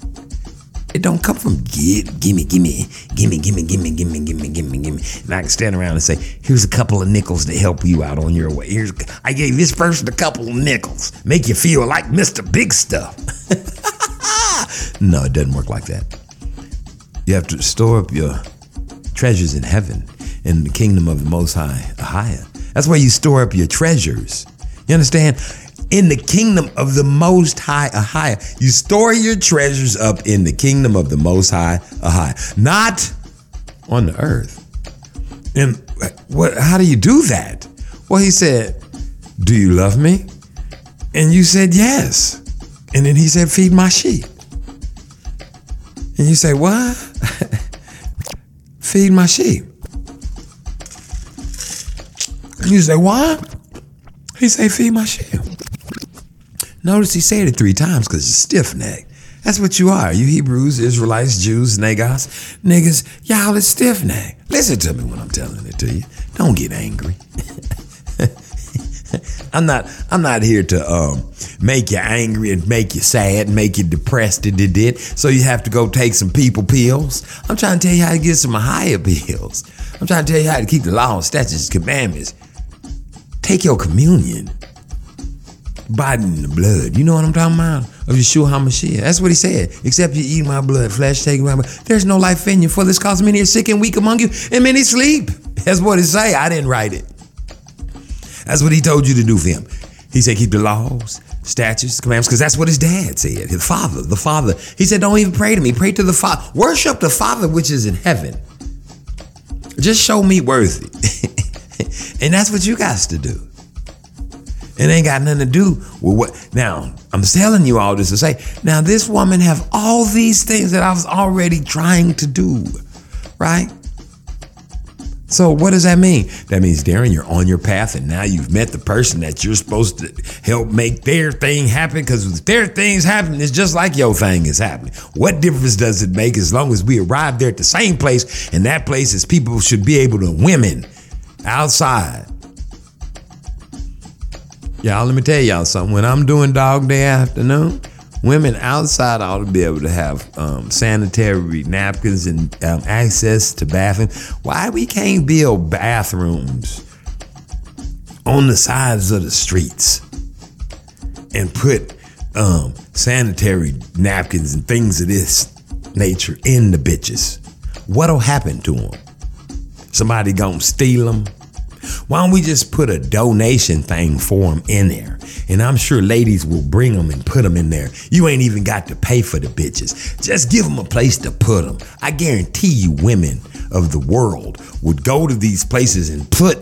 It don't come from get, gimme, gimme, gimme, gimme, gimme, gimme, gimme, gimme, gimme. And I can stand around and say, here's a couple of nickels to help you out on your way. Here's I gave this person a couple of nickels. Make you feel like Mr. Big Stuff. no, it doesn't work like that. You have to store up your treasures in heaven, in the kingdom of the Most High, higher. That's where you store up your treasures. You understand? In the kingdom of the Most High, higher. You store your treasures up in the kingdom of the Most High, higher. Not on the earth. And what? How do you do that? Well, he said, "Do you love me?" And you said yes. And then he said, "Feed my sheep." And you say, What? Feed my sheep. You say, What? He say, Feed my sheep. Notice he said it three times because you're stiff necked. That's what you are. You Hebrews, Israelites, Jews, Nagos, niggas, y'all is stiff necked. Listen to me when I'm telling it to you. Don't get angry. I'm not I'm not here to um, make you angry and make you sad and make you depressed and did it. So you have to go take some people pills. I'm trying to tell you how to get some higher pills. I'm trying to tell you how to keep the law, and statutes, commandments. Take your communion. Body in the blood. You know what I'm talking about? Of Yeshua HaMashiach. That's what he said. Except you eat my blood, flesh, take my blood. There's no life in you. For this cause many are sick and weak among you, and many sleep. That's what it say. I didn't write it. That's what he told you to do for him. He said, keep the laws, statutes, commandments, because that's what his dad said. His father, the father. He said, don't even pray to me. Pray to the Father. Worship the Father which is in heaven. Just show me worthy. and that's what you got to do. It ain't got nothing to do with what. Now, I'm telling you all this to say, now this woman have all these things that I was already trying to do, right? So what does that mean? That means, Darren, you're on your path, and now you've met the person that you're supposed to help make their thing happen. Because their things happen, it's just like your thing is happening. What difference does it make as long as we arrive there at the same place, and that place is people should be able to women outside. Y'all, let me tell y'all something. When I'm doing dog day afternoon, women outside ought to be able to have um, sanitary napkins and um, access to bathroom. Why we can't build bathrooms on the sides of the streets and put um, sanitary napkins and things of this nature in the bitches. What'll happen to them? Somebody gonna steal them? Why don't we just put a donation thing for them in there? And I'm sure ladies will bring them and put them in there. You ain't even got to pay for the bitches. Just give them a place to put them. I guarantee you, women of the world would go to these places and put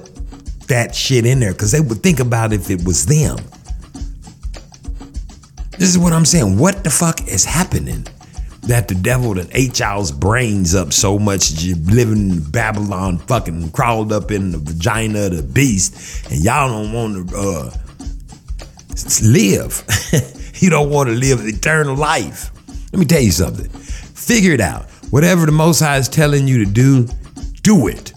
that shit in there because they would think about if it was them. This is what I'm saying. What the fuck is happening? That the devil that ate y'all's brains up so much you living in Babylon fucking crawled up in the vagina of the beast and y'all don't want to uh, live. you don't want to live eternal life. Let me tell you something. Figure it out. Whatever the Most High is telling you to do, do it.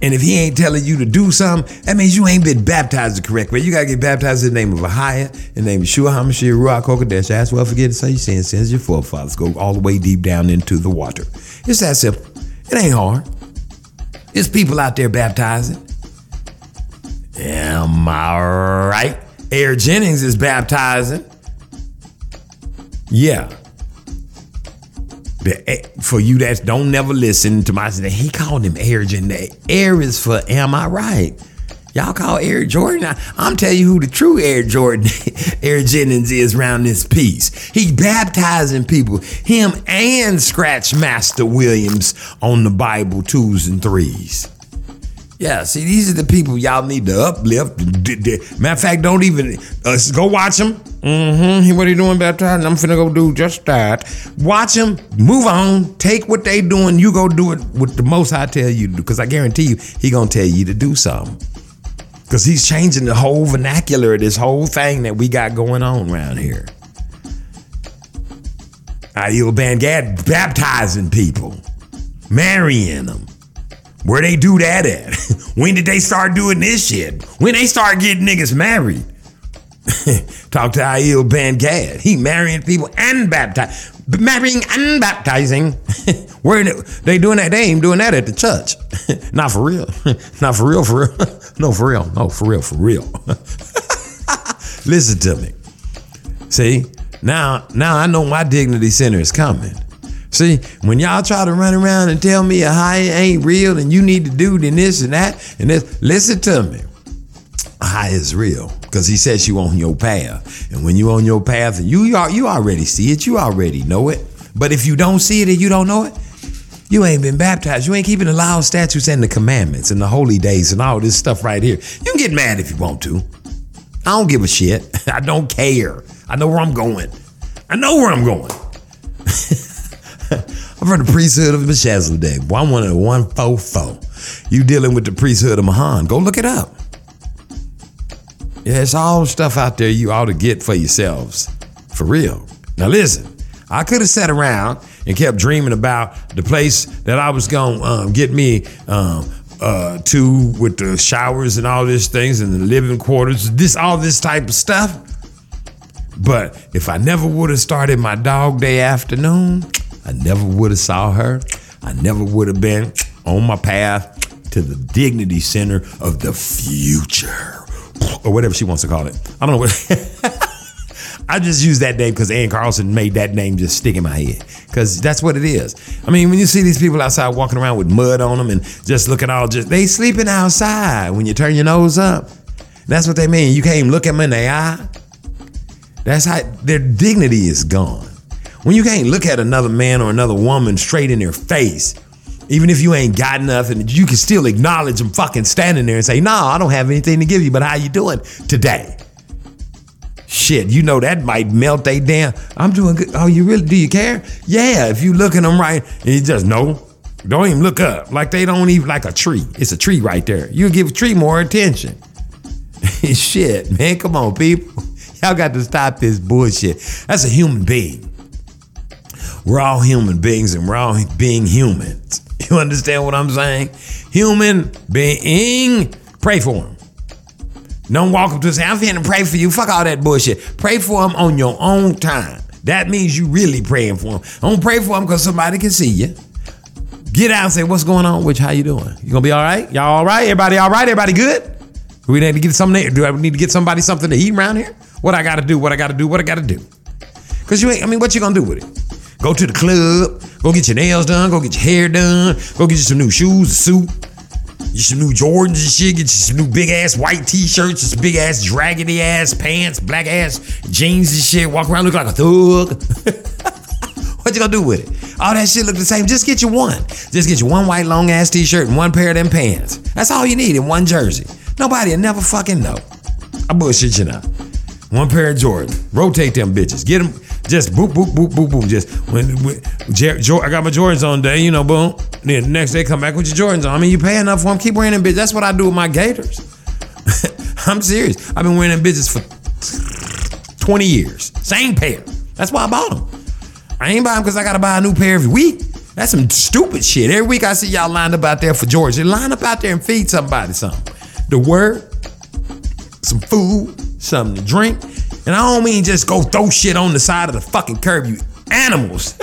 And if he ain't telling you to do something, that means you ain't been baptized the correct way. You gotta get baptized in the name of Ahia, in the name of Shua HaMashiach, Ruach HaKodesh. Ask well, forget to say your sins, sins your forefathers. Go all the way deep down into the water. It's that simple. It ain't hard. There's people out there baptizing. Am I right? Air Jennings is baptizing. Yeah. The, for you that don't never listen to my he called him Air Jordan. Air is for am I right? Y'all call Air Jordan. I, I'm telling you who the true Air Jordan, Air Jennings is around this piece. He baptizing people. Him and Scratch Master Williams on the Bible twos and threes. Yeah, see, these are the people y'all need to uplift. Matter of fact, don't even uh, go watch them. Mm-hmm. What he doing baptizing? I'm finna go do just that. Watch them. Move on. Take what they doing. You go do it with the most I tell you to do. Because I guarantee you, he gonna tell you to do something. Because he's changing the whole vernacular of this whole thing that we got going on around here. Aiel Bangad baptizing people, marrying them. Where they do that at? when did they start doing this shit? When they start getting niggas married? Talk to Aiel Bangad. He marrying people and baptizing. Marrying and baptizing. Where they doing that? They ain't doing that at the church. Not for real. Not for real, for real. No, for real. No, for real, for real. Listen to me. See, now, now I know my dignity center is coming. See, when y'all try to run around and tell me a high ain't real and you need to do then this and that and this, listen to me. A high is real because he says you on your path, and when you on your path, you you already see it, you already know it. But if you don't see it and you don't know it, you ain't been baptized. You ain't keeping the law, statutes, and the commandments and the holy days and all this stuff right here. You can get mad if you want to. I don't give a shit. I don't care. I know where I'm going. I know where I'm going. I'm from the priesthood of Melchizedek. Boy, I'm one of the 144. You dealing with the priesthood of Mahan. Go look it up. Yeah, it's all stuff out there you ought to get for yourselves. For real. Now listen, I could have sat around and kept dreaming about the place that I was gonna um, get me um, uh, to with the showers and all these things and the living quarters, this all this type of stuff. But if I never would have started my dog day afternoon, I never would have saw her. I never would have been on my path to the dignity center of the future, or whatever she wants to call it. I don't know what. I just use that name because Ann Carlson made that name just stick in my head. Because that's what it is. I mean, when you see these people outside walking around with mud on them and just looking all just, they sleeping outside when you turn your nose up. That's what they mean. You can't even look at them in the eye. That's how their dignity is gone. When you can't look at another man or another woman straight in their face, even if you ain't got nothing, you can still acknowledge them fucking standing there and say, "No, I don't have anything to give you, but how you doing today?" Shit, you know that might melt they damn. I'm doing good. Oh, you really? Do you care? Yeah. If you look at them right, and you just no, don't even look up. Like they don't even like a tree. It's a tree right there. You give a tree more attention. Shit, man, come on, people. Y'all got to stop this bullshit. That's a human being. We're all human beings and we're all being humans. You understand what I'm saying? Human being, pray for him. Don't walk up to say, I'm finna pray for you. Fuck all that bullshit. Pray for him on your own time. That means you really praying for him. Don't pray for him because somebody can see you. Get out and say, what's going on? Which how you doing? You gonna be all right? Y'all all right? Everybody all right? Everybody good? We need to get something? Do I need to get somebody something to eat around here? What I gotta do? What I gotta do? What I gotta do? Cause you ain't. I mean, what you gonna do with it? Go to the club, Go get your nails done. Go get your hair done. Go get you some new shoes, a suit. Get some new Jordans and shit. Get you some new big ass white t-shirts, some big ass draggedy ass pants, black ass jeans and shit. Walk around look like a thug. what you gonna do with it? All that shit look the same. Just get you one. Just get you one white long ass t-shirt and one pair of them pants. That's all you need in one jersey. Nobody will never fucking know. I bullshit you now. One pair of Jordans. Rotate them bitches. Get them. Just boop boop boop boop boop. Just when, when Jer- I got my Jordans on day, you know, boom. Then the next day come back with your Jordans on. I mean, you pay enough for them. Keep wearing them bitches. That's what I do with my Gators. I'm serious. I've been wearing them bitches for 20 years. Same pair. That's why I bought them. I ain't buy them because I gotta buy a new pair every week. That's some stupid shit. Every week I see y'all lined up out there for Georgia. Line up out there and feed somebody something. The word, some food, something to drink. And I don't mean just go throw shit on the side of the fucking curb, you animals.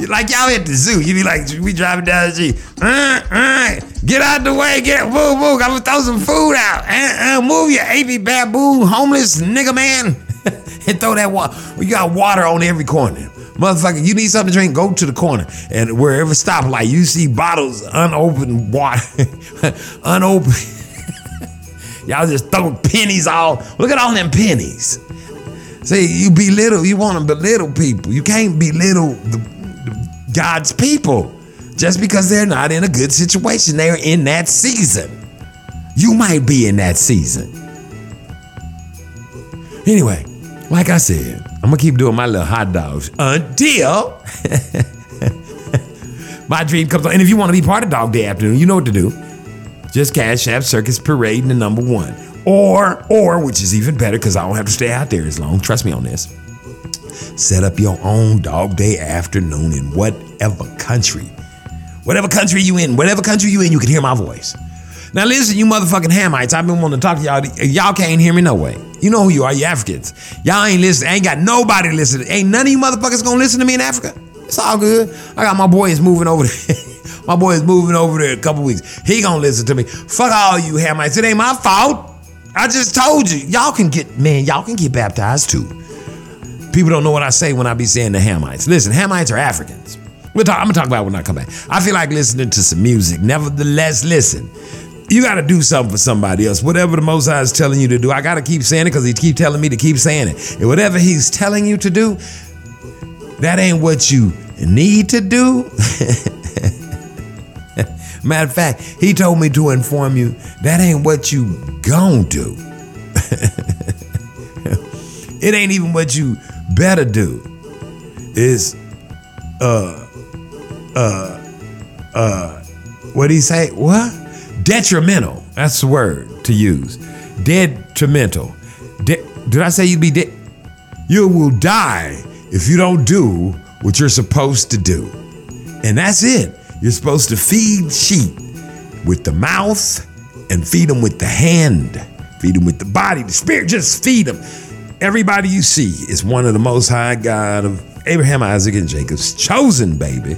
like y'all at the zoo. You be like, we driving down the street. Uh, uh, get out the way, get move, move. I'm gonna throw some food out. Uh, uh, move your AP baboon, homeless nigga man. and throw that water. You got water on every corner. Motherfucker, you need something to drink, go to the corner. And wherever stoplight, you see bottles, unopened water, unopened. Y'all just throw pennies all. Look at all them pennies. See, you belittle, you want to belittle people. You can't belittle the, the God's people just because they're not in a good situation. They're in that season. You might be in that season. Anyway, like I said, I'm gonna keep doing my little hot dogs until my dream comes on. And if you want to be part of Dog Day Afternoon, you know what to do. Just Cash App Circus Parade in the number one. Or, or, which is even better because I don't have to stay out there as long. Trust me on this. Set up your own dog day afternoon in whatever country. Whatever country you in, whatever country you in, you can hear my voice. Now listen, you motherfucking Hamites, I've been wanting to talk to y'all. Y'all can't hear me no way. You know who you are, you Africans. Y'all ain't listening, ain't got nobody listening. Ain't none of you motherfuckers gonna listen to me in Africa. It's all good. I got my boys moving over there. my boy is moving over there in a couple weeks. He gonna listen to me. Fuck all you Hamites. It ain't my fault. I just told you. Y'all can get, man, y'all can get baptized too. People don't know what I say when I be saying the Hamites. Listen, Hamites are Africans. We'll talk, I'm gonna talk about when I come back. I feel like listening to some music. Nevertheless, listen. You gotta do something for somebody else. Whatever the Most High is telling you to do, I gotta keep saying it because He keep telling me to keep saying it. And whatever He's telling you to do, that ain't what you need to do. Matter of fact, He told me to inform you that ain't what you gon' do. it ain't even what you better do. Is uh uh uh what he say? What? Detrimental. That's the word to use. Detrimental. De- did I say you'd be dead? You will die if you don't do what you're supposed to do. And that's it. You're supposed to feed sheep with the mouth and feed them with the hand. Feed them with the body, the spirit. Just feed them. Everybody you see is one of the most high God of Abraham, Isaac, and Jacob's chosen baby.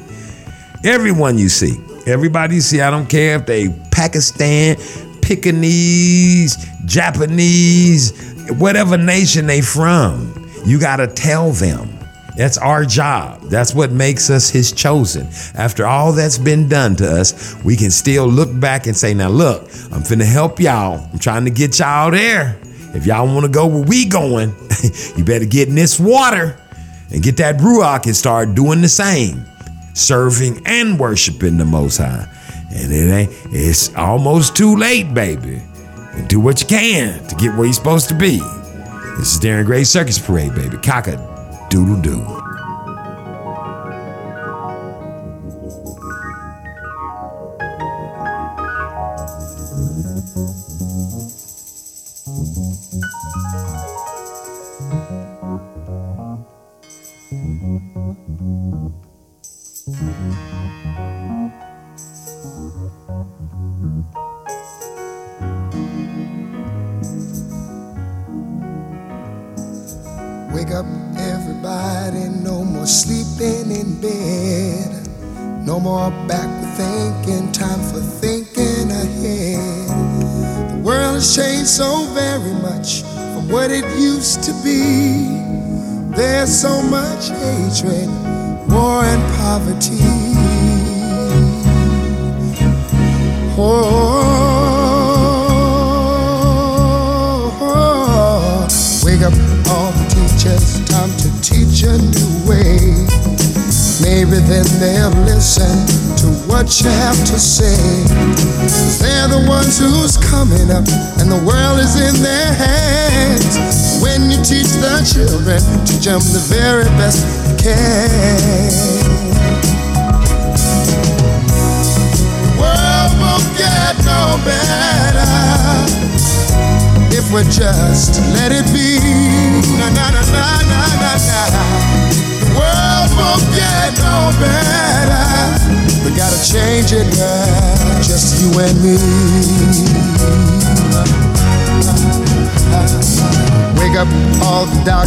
Everyone you see, everybody you see, I don't care if they Pakistan, Pekingese, Japanese, whatever nation they from, you gotta tell them. That's our job. That's what makes us his chosen. After all that's been done to us, we can still look back and say, now look, I'm finna help y'all. I'm trying to get y'all there. If y'all wanna go where we going, you better get in this water and get that Ruach and start doing the same. Serving and worshiping the Most High. And it ain't, it's almost too late, baby. Do what you can to get where you're supposed to be. This is Darren Gray Circus Parade, baby. Cock-a doodle doo.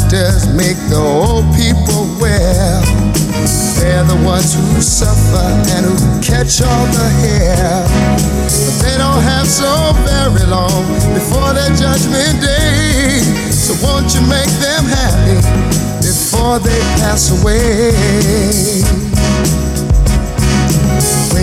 Doctors, make the old people well. They're the ones who suffer and who catch all the hair. But they don't have so very long before their judgment day. So won't you make them happy before they pass away?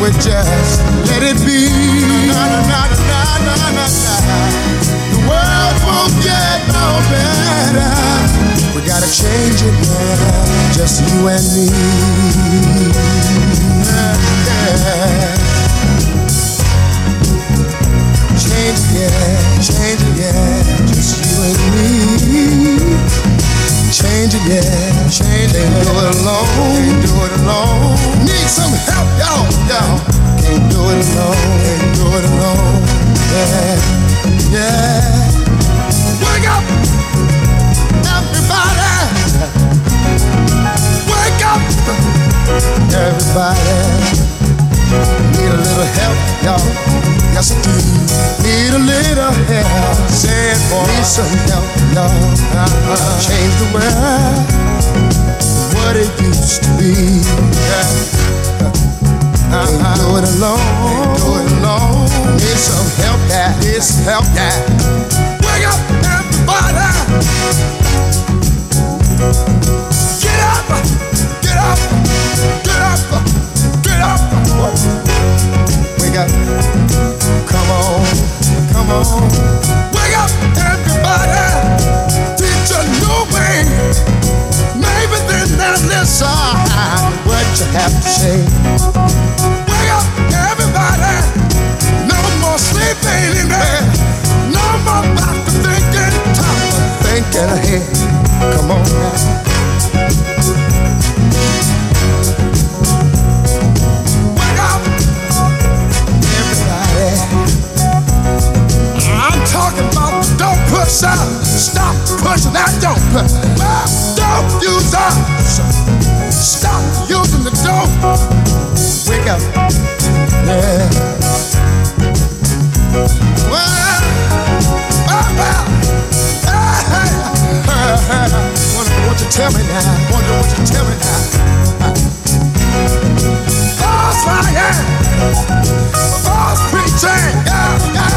we just let it be. Na, na, na. The world won't get no better. We gotta change it now, just you and me. Yeah. Change it, yeah, change it, yeah, just you and me. Change it, yeah, change it. Can't do it alone, can't do it alone. Need some help, y'all, y'all. Can't do it alone, can't do it alone. Yeah, yeah. Wake up, everybody. Wake up, everybody. Need a little help, y'all. Yes, I do. Need a little some help. Uh-huh. Change the world. What it used to be. Uh-huh. Can't do it alone. Can't do it alone. Need some help, yeah. Need some help, yeah. Wake up, everybody. Get up, get up, get up, get up. Wake up, come on, come on. Wake listen uh, what you have to say. Wake up, everybody. No more sleeping in bed. No more about to thinking top of thinking ahead. Come on now. Wake up, everybody. I'm talking about the dope pusher. Stop pushing that dope. Dope users. Stop using the dope. Wake up. Yeah. Well, well, well. Hey, hey, hey. Wonder what you tell me now. Wonder what you tell me now. False lying. False preaching. Yeah, yeah.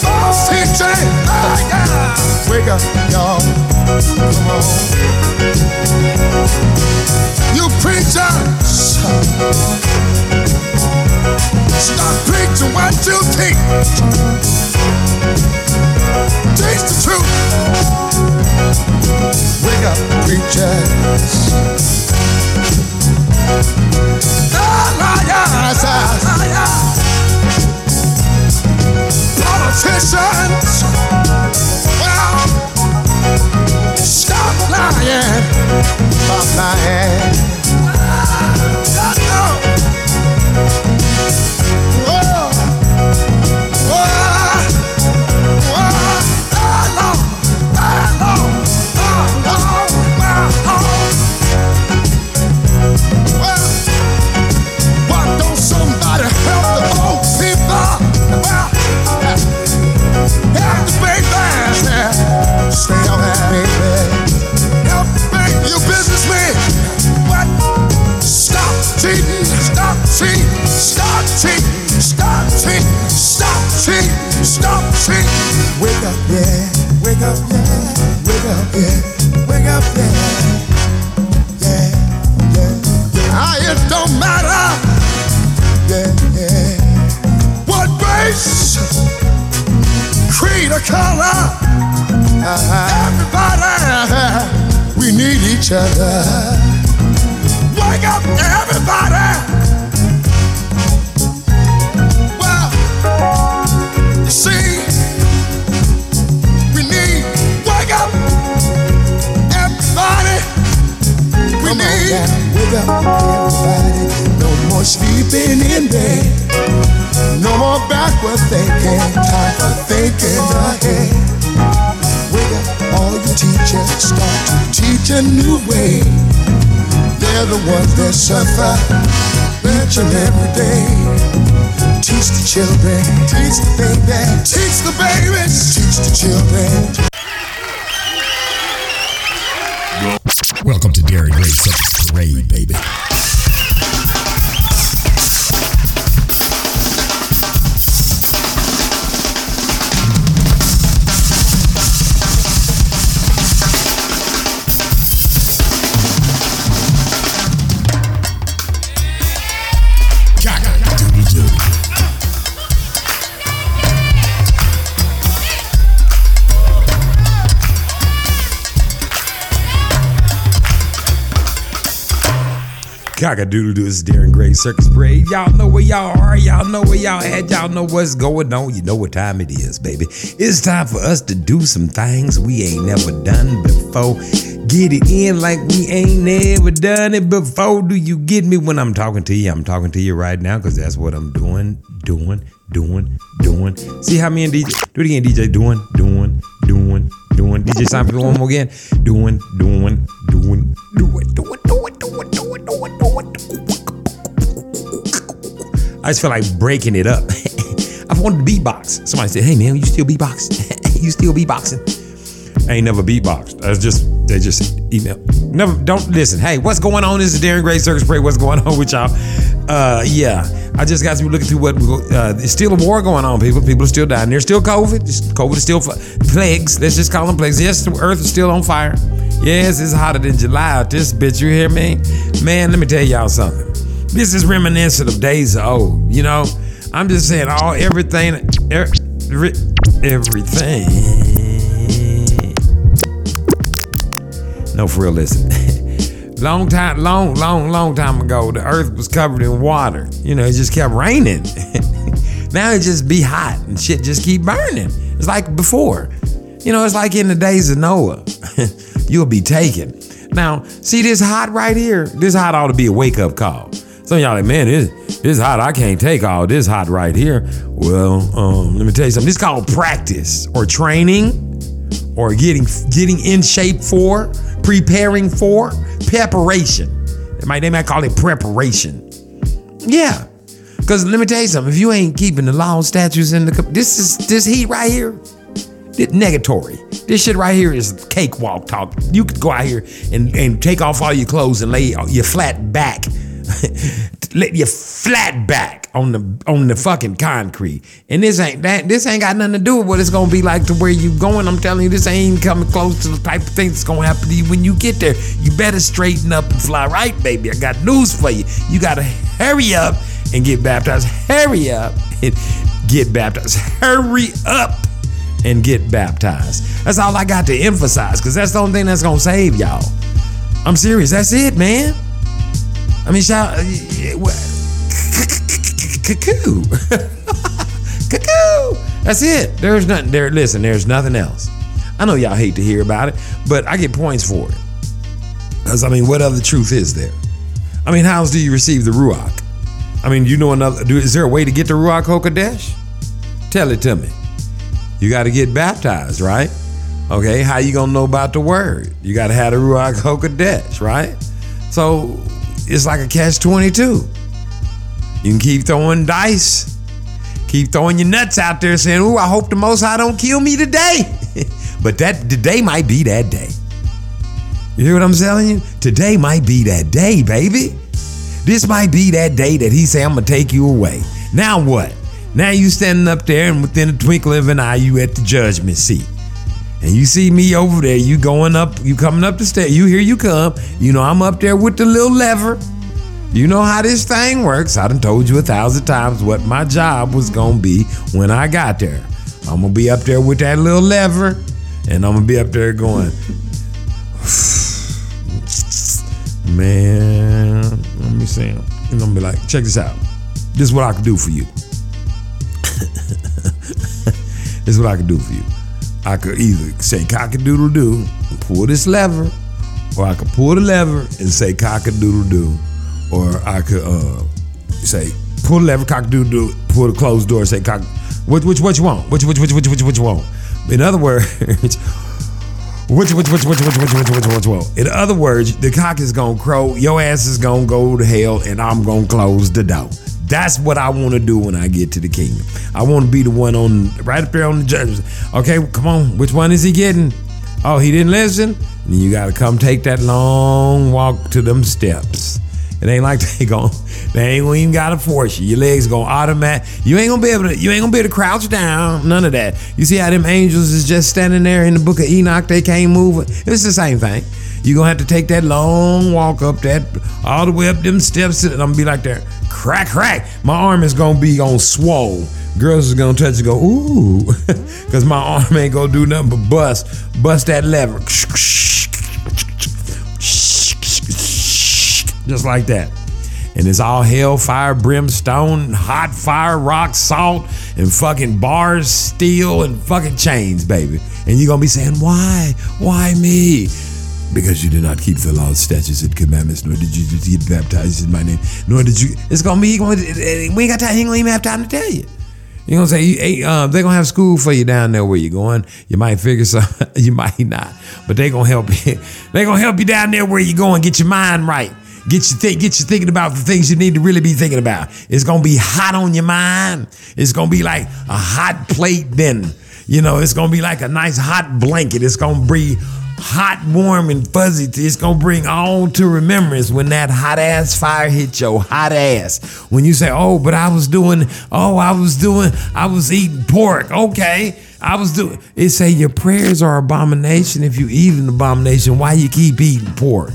False teaching. Yeah, yeah. Wake up, y'all. You preachers. Stop preaching what you teach. Teach the truth. Wake up, preachers. Liars, liars. Politicians. Stop lying. Stop up, yeah, wake up, yeah, wake up, yeah, yeah, yeah. yeah. Ah, it don't matter, yeah, yeah. What race, creed, or color, everybody, we need each other. New way. They're the ones that suffer each and every day. Teach the children, teach the baby, teach the babies, teach the children.
Welcome to Gray Circus Parade, baby. Cock-a-doodle doo, this is Darren Gray Circus Parade. Y'all know where y'all are. Y'all know where y'all at. Y'all know what's going on. You know what time it is, baby. It's time for us to do some things we ain't never done before. Get it in like we ain't never done it before. Do you get me when I'm talking to you? I'm talking to you right now because that's what I'm doing, doing, doing, doing. See how me and DJ do it again, DJ. Doing, doing, doing, doing. DJ Seinfeld one more again. Doing, doing, doing, doing, doing, doing, doing, doing, doing, doing. I just feel like breaking it up. I wanted to beatbox. Somebody said, "Hey man, you still beatbox? you still beatboxing?" I ain't never beatboxed. That's just they just email. Never don't listen. Hey, what's going on? This is Darren Gray Circus Parade. What's going on with y'all? Uh, yeah, I just got to be looking through what uh, there's still a war going on. People, people are still dying. There's still COVID. COVID is still plagues. Let's just call them plagues. Yes, the Earth is still on fire. Yes, it's hotter than July this bitch. You hear me, man? Let me tell y'all something. This is reminiscent of days of old. You know, I'm just saying all everything, er, everything. No, for real, listen. long time, long, long, long time ago, the earth was covered in water. You know, it just kept raining. now it just be hot and shit just keep burning. It's like before. You know, it's like in the days of Noah. You'll be taken. Now, see this hot right here? This hot ought to be a wake up call. Some y'all like, man, this, this hot. I can't take all this hot right here. Well, um, let me tell you something. This is called practice or training or getting getting in shape for, preparing for, preparation. They might they might call it preparation. Yeah, because let me tell you something. If you ain't keeping the law, statutes, in the this is this heat right here, this negatory. This shit right here is cakewalk talk. You could go out here and, and take off all your clothes and lay your flat back, let your flat back on the on the fucking concrete. And this ain't that. This ain't got nothing to do with what it's gonna be like to where you going. I'm telling you, this ain't coming close to the type of thing that's gonna happen to you when you get there. You better straighten up and fly right, baby. I got news for you. You gotta hurry up and get baptized. Hurry up and get baptized. Hurry up and get baptized. That's all I got to emphasize because that's the only thing that's gonna save y'all. I'm serious. That's it, man. I mean, shout. uh, Cuckoo. Cuckoo. That's it. There's nothing there. Listen, there's nothing else. I know y'all hate to hear about it, but I get points for it. Because, I mean, what other truth is there? I mean, how else do you receive the Ruach? I mean, you know another. Do, is there a way to get the Ruach Hakodesh? Tell it to me. You got to get baptized, right? Okay, how you gonna know about the word? You got to have the Ruach Hakodesh, right? So it's like a catch twenty two. You can keep throwing dice, keep throwing your nuts out there, saying, "Ooh, I hope the Most High don't kill me today." but that today might be that day. You hear what I'm telling you? Today might be that day, baby. This might be that day that he say, I'm gonna take you away. Now what? Now you standing up there and within a twinkle of an eye, you at the judgment seat. And you see me over there, you going up, you coming up the stairs, you hear you come, you know I'm up there with the little lever. You know how this thing works. I done told you a thousand times what my job was gonna be when I got there. I'm gonna be up there with that little lever, and I'm gonna be up there going, man, let me see. And I'm gonna be like, check this out. This is what I can do for you. this is what I can do for you. I could either say cock a doodle doo, pull this lever, or I could pull the lever and say cock a doodle doo, or I could uh, say pull the lever, cock a doodle doo, pull the closed door, say cock. Which which what you want? Which which which which which which you want? In other words. Which, which, which, which, which, which, which, which, which, which. In other words, the cock is gonna crow, your ass is gonna go to hell, and I'm gonna close the door. That's what I want to do when I get to the kingdom. I want to be the one on right up there on the judges. Okay, come on. Which one is he getting? Oh, he didn't listen. Then you got to come take that long walk to them steps. It ain't like they gon' they ain't even gotta force you. Your legs gonna automatic. You ain't gonna be able to. You ain't gonna be able to crouch down. None of that. You see how them angels is just standing there in the book of Enoch. They can't move. It's the same thing. You gonna have to take that long walk up that all the way up them steps, and I'm gonna be like there, crack, crack. My arm is gonna be on swole. Girls is gonna touch and go ooh, cause my arm ain't gonna do nothing but bust, bust that lever just like that. And it's all hellfire, brimstone, hot fire, rock, salt, and fucking bars, steel, and fucking chains, baby. And you're gonna be saying, Why? Why me? Because you did not keep the laws, statutes, and commandments, nor did you get baptized in my name, nor did you. It's gonna be, we ain't got time, ain't gonna even have time to tell you. You I'm saying? Hey, uh, they're gonna have school for you down there where you're going. You might figure something, you might not, but they gonna help you. they gonna help you down there where you're going. Get your mind right. Get you think, get you thinking about the things you need to really be thinking about. It's gonna be hot on your mind. It's gonna be like a hot plate then. You know, it's gonna be like a nice hot blanket. It's gonna be hot, warm, and fuzzy. It's gonna bring all to remembrance when that hot ass fire hit your hot ass. When you say, "Oh, but I was doing, oh, I was doing, I was eating pork." Okay, I was doing. It say your prayers are abomination. If you eat an abomination, why you keep eating pork?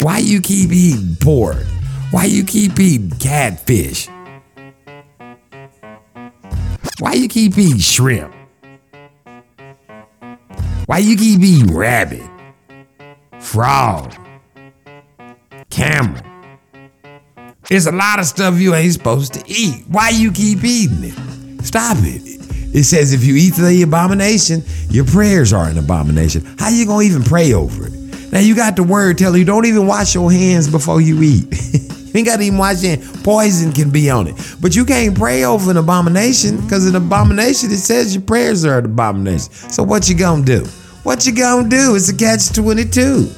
Why you keep eating pork? Why you keep eating catfish? Why you keep eating shrimp? Why you keep eating rabbit? Frog? Camel? It's a lot of stuff you ain't supposed to eat. Why you keep eating it? Stop it. It says if you eat the abomination, your prayers are an abomination. How you gonna even pray over it? Now you got the word telling you don't even wash your hands before you eat. you ain't gotta even wash your hands. Poison can be on it. But you can't pray over an abomination because an abomination it says your prayers are an abomination. So what you gonna do? What you gonna do? It's a catch 22.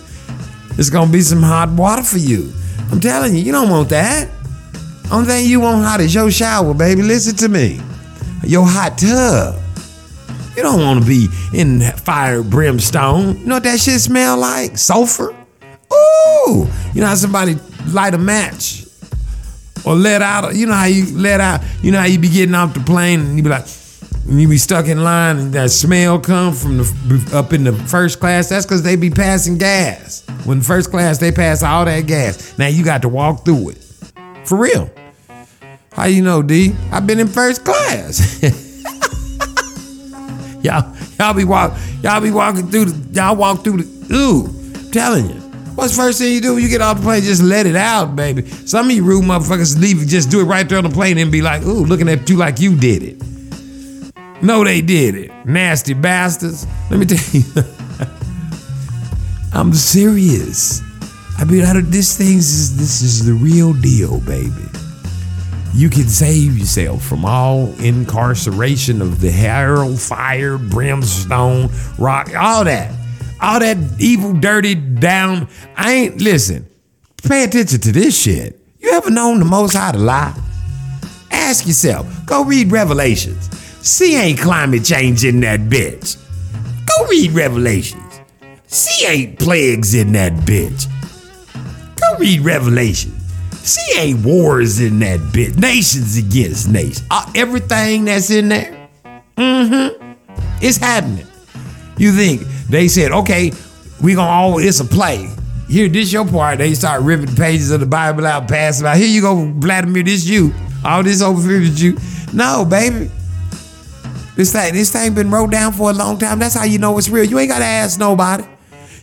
It's gonna be some hot water for you. I'm telling you, you don't want that. Only thing you want hot is your shower, baby. Listen to me. Your hot tub. You don't want to be in fire brimstone. You know what that shit smell like? Sulfur. Ooh, you know how somebody light a match or let out. You know how you let out. You know how you be getting off the plane and you be like, you be stuck in line and that smell come from the up in the first class. That's because they be passing gas. When first class they pass all that gas. Now you got to walk through it. For real. How you know, D? I've been in first class. y'all, y'all be walk, y'all be walking through the, y'all walk through the. Ooh, I'm telling you. What's the first thing you do when you get off the plane? Just let it out, baby. Some of you rude motherfuckers leave, just do it right there on the plane and be like, ooh, looking at you like you did it. No, they did it. Nasty bastards. Let me tell you. I'm serious. I mean, out of this thing is this is the real deal, baby. You can save yourself from all incarceration of the hell, fire, brimstone, rock, all that. All that evil, dirty, down. I ain't listen. Pay attention to this shit. You ever known the most High to lie? Ask yourself. Go read Revelations. See ain't climate change in that bitch. Go read Revelations. See ain't plagues in that bitch. Go read Revelations. See, ain't wars in that bitch. Nations against nations. Uh, everything that's in there, mm-hmm, it's happening. You think they said, okay, we gonna all it's a play. Here, this your part. They start ripping pages of the Bible out, passing out. Here you go, Vladimir. This you. All this over here is you. No, baby. This thing, this thing been wrote down for a long time. That's how you know it's real. You ain't gotta ask nobody.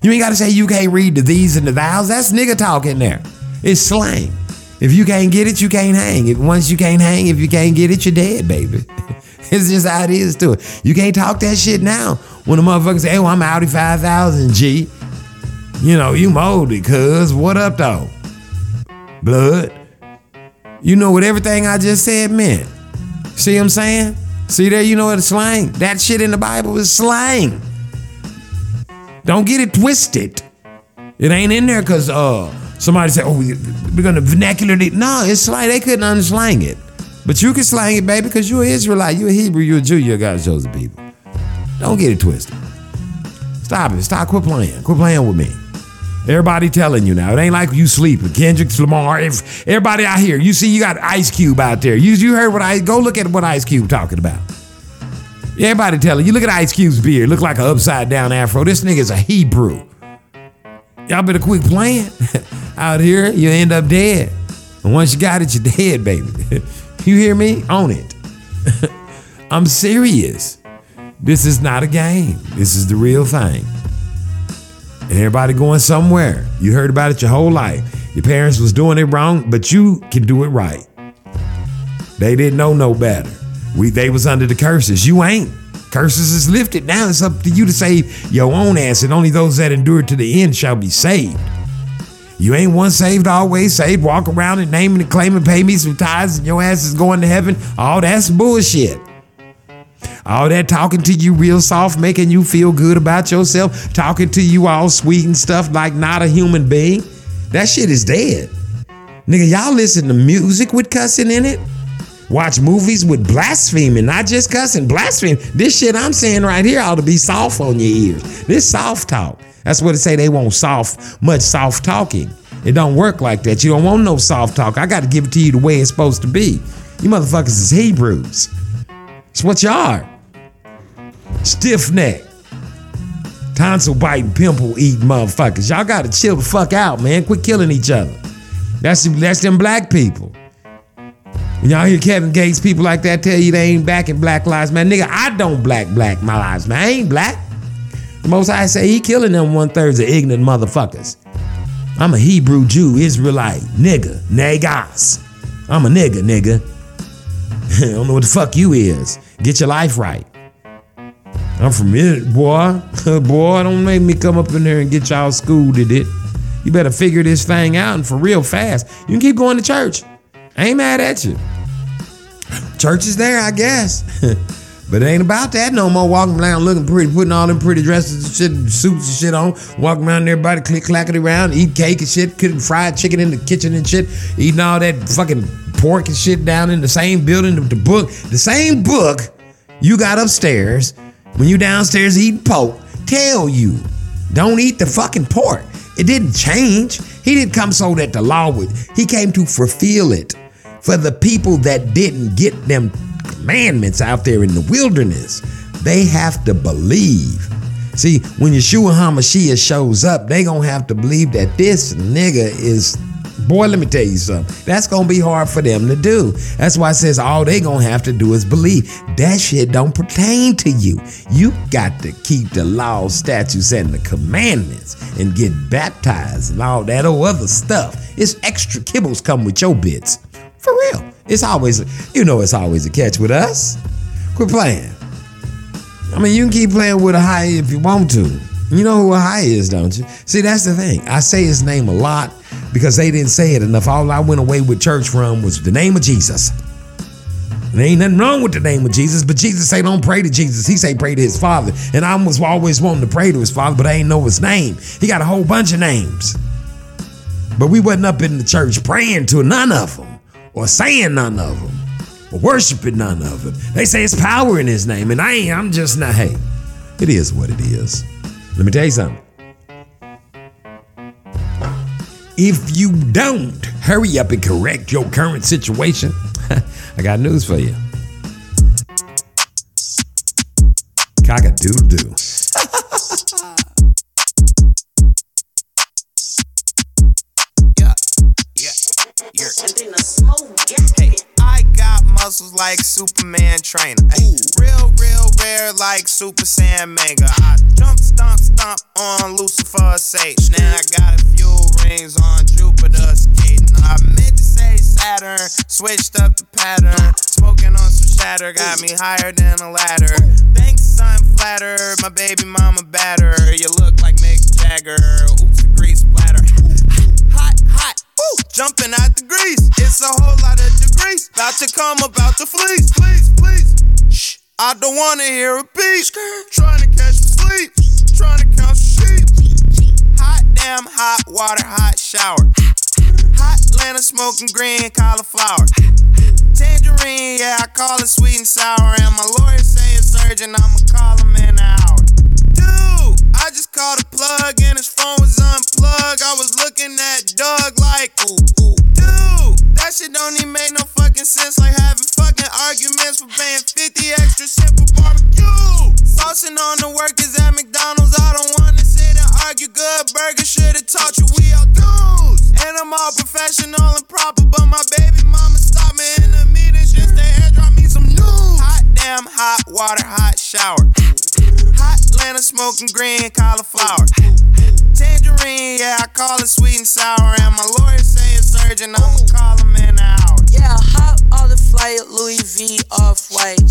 You ain't gotta say you can't read the these and the thous. That's nigga talk in there. It's slang. If you can't get it, you can't hang. If once you can't hang, if you can't get it, you're dead, baby. it's just how it is to it. You can't talk that shit now. When the motherfucker say, "Hey, well, I'm Audi 5000 G," you know you molded, cuz what up though? Blood. You know what everything I just said meant. See what I'm saying? See there, you know what slang? That shit in the Bible is slang. Don't get it twisted. It ain't in there because uh somebody said, oh, we're gonna vernacularly. No, it's like they couldn't unslang it. But you can slang it, baby, because you're an Israelite, you're a Hebrew, you're a Jew, you're God's chosen people. Don't get it twisted. Stop it. Stop. Quit playing. Quit playing with me. Everybody telling you now. It ain't like you sleeping. Kendrick Lamar. If everybody out here, you see, you got Ice Cube out there. You you heard what I go look at what Ice Cube talking about. Everybody telling you. Look at Ice Cube's beard. Look like an upside down afro. This nigga's a Hebrew. Y'all better quit playing out here. You end up dead. And once you got it, you're dead, baby. you hear me? Own it. I'm serious. This is not a game. This is the real thing. And everybody going somewhere. You heard about it your whole life. Your parents was doing it wrong, but you can do it right. They didn't know no better. We they was under the curses. You ain't. Curses is lifted. Now it's up to you to save your own ass, and only those that endure to the end shall be saved. You ain't one saved, always saved. Walk around and naming and claiming, pay me some tithes, and your ass is going to heaven. All that's bullshit. All that talking to you real soft, making you feel good about yourself, talking to you all sweet and stuff like not a human being. That shit is dead. Nigga, y'all listen to music with cussing in it? Watch movies with blaspheming, not just cussing, blaspheming. This shit I'm saying right here ought to be soft on your ears. This soft talk. That's what it say they want soft, much soft talking. It don't work like that. You don't want no soft talk. I got to give it to you the way it's supposed to be. You motherfuckers is Hebrews. It's what you are. Stiff neck. Tonsil biting, pimple eating motherfuckers. Y'all gotta chill the fuck out, man. Quit killing each other. That's that's them black people. When y'all hear Kevin Gates, people like that tell you they ain't back backing Black Lives Man, nigga, I don't black black my lives, man. I ain't black. The most I say he killing them one thirds of ignorant motherfuckers. I'm a Hebrew Jew, Israelite, nigga, negas. I'm a nigga, nigga. I don't know what the fuck you is. Get your life right. I'm from it, boy. boy, don't make me come up in there and get y'all schooled at it. You better figure this thing out and for real fast. You can keep going to church. I ain't mad at you. Church is there, I guess. but it ain't about that no more. Walking around looking pretty, putting all them pretty dresses and shit, suits and shit on. Walking around everybody click clacking around, eat cake and shit, cooking fried chicken in the kitchen and shit, eating all that fucking pork and shit down in the same building. The book, the same book you got upstairs when you downstairs eating pork, tell you don't eat the fucking pork. It didn't change. He didn't come so that the law would. He came to fulfill it for the people that didn't get them commandments out there in the wilderness. They have to believe. See, when Yeshua HaMashiach shows up, they gonna have to believe that this nigga is Boy, let me tell you something. That's gonna be hard for them to do. That's why it says all they gonna have to do is believe. That shit don't pertain to you. You got to keep the laws, statutes, and the commandments and get baptized and all that old other stuff. It's extra kibbles come with your bits. For real. It's always, you know, it's always a catch with us. Quit playing. I mean, you can keep playing with a high if you want to. You know who a high is, don't you? See, that's the thing. I say his name a lot because they didn't say it enough. All I went away with church from was the name of Jesus. There ain't nothing wrong with the name of Jesus, but Jesus say don't pray to Jesus. He say pray to his father. And I was always wanting to pray to his father, but I ain't know his name. He got a whole bunch of names. But we wasn't up in the church praying to none of them or saying none of them or worshiping none of them. They say it's power in his name, and I ain't, I'm just not, hey, it is what it is. Let me tell you something. If you don't, hurry up and correct your current situation. I got news for you. Cock a doodle doo.
Yeah, yeah. Hey, I got muscles like Superman trainer. Hey, real, real rare like Super Saiyan Mega. I jump, stomp, stomp on Lucifer's sage. Now I got a few rings on Jupiter skating. I meant to say Saturn, switched up the pattern. Smoking on some shatter, got me higher than a ladder. Thanks, I'm flattered. My baby mama batter. You look like Mick Jagger. Oops, Woo, jumping out the grease. It's a whole lot of degrees. About to come about to fleece. Please, please. Shh. I don't wanna hear a beat. Trying to catch some sleep. Trying to count some sheep. Hot damn, hot water, hot shower. Hot Atlanta smoking green cauliflower. Tangerine, yeah, I call it sweet and sour. And my lawyer say it's urgent, I'ma call him in an called a plug and his phone was unplugged. I was looking at Doug like, ooh, ooh. Dude, that shit don't even make no fucking sense. Like having fucking arguments for paying 50 extra cent for barbecue. Saucing on the workers at McDonald's. I don't wanna sit and argue. Good burger should've taught you we all dudes. And I'm all professional smoking green cauliflower. Tangerine, yeah, I call it sweet and sour. And my lawyer say it's urgent, I'ma call him in an hour.
Yeah, hop on the flight, Louis V off white.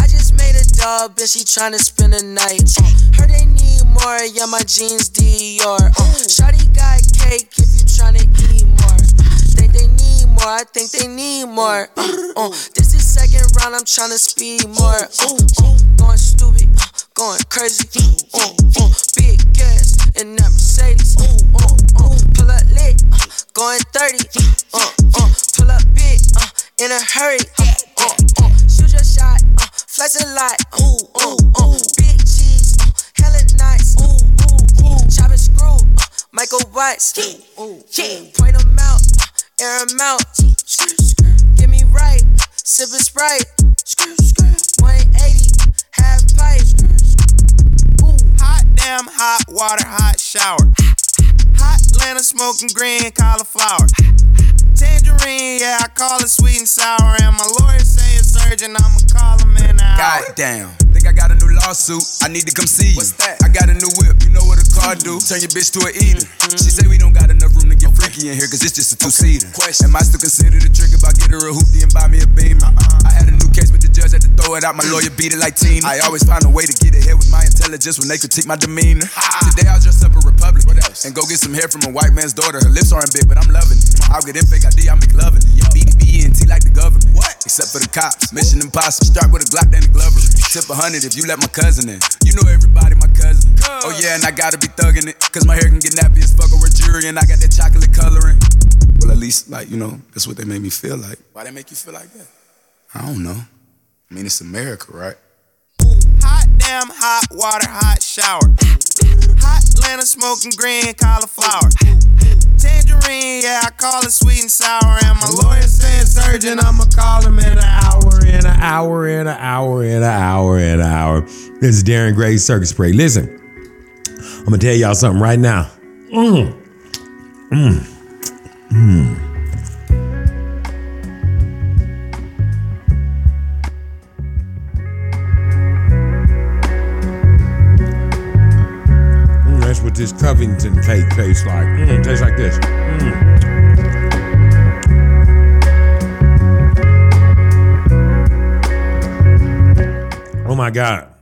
I just made a dub and she tryna spend a night. Uh, heard they need more, yeah, my jeans Dior. Uh, Shawty got cake if you tryna eat more. Think they need more, I think they need more. Uh, uh, this is second round, I'm tryna speed more. Uh, uh, going stupid, going crazy. Uh, uh, big gas in that Mercedes. Uh, uh, uh, pull up lit, uh, going 30. Uh, uh, pull up big, uh, in a hurry. Uh, uh, uh, shoot your shot, uh, flex a lot. Ooh, ooh, uh, big cheese, uh, hella nice. Ooh, ooh, ooh, chop and screw, uh, Michael Watts. Ooh, ooh, point 'em out, uh, air 'em out. Get me right, sippin' Sprite. 180, half pipe.
Damn, hot water, hot shower. Hot Atlanta smoking green cauliflower. Tangerine, yeah, I call it sweet and sour. And my lawyer say it's urgent, I'ma call him in an hour.
Goddamn. Think I got a new lawsuit. I need to come see you. What's that? I got a new whip. You know what a car do? Turn your bitch to an eater. She say we don't got enough room to get freaky in here, cause it's just a two seater. Question. Am I still consider the trick if I get her a hoopty and buy me a beamer? Uh-uh. I had a new case, but the judge had to throw it out. My lawyer beat it like team. I always find a way to get ahead with my intelligence when they critique my demeanor. Today I'll dress up a Republic What else? and go get some hair from a white man's daughter. Her lips aren't big, but I'm loving it. I'll get in fake ID, I make loving it. And T like the government. What? Except for the cops. Mission impossible. Start with a Glock, then a Glover. Tip a hundred if you let my cousin in. You know everybody, my cousin. Oh yeah, and I gotta be thugging it. Cause my hair can get nappy as fuck or jury, and I got that chocolate coloring. Well, at least, like, you know, that's what they made me feel like. Why they make you feel like that? I don't know. I mean, it's America, right?
Hot damn, hot water, hot shower. Hot Atlanta smoking green cauliflower. Tangerine, yeah, I call it sweet and sour. And my lawyer saying surgeon, I'ma call him in an hour.
In an hour, in an hour, in an hour, in an hour. This is Darren Gray's Circus Parade. Listen, I'm gonna tell y'all something right now. Mm. Mm. Mm. That's what this Covington cake tastes like. Mm, it tastes like this. Mm. Oh my God.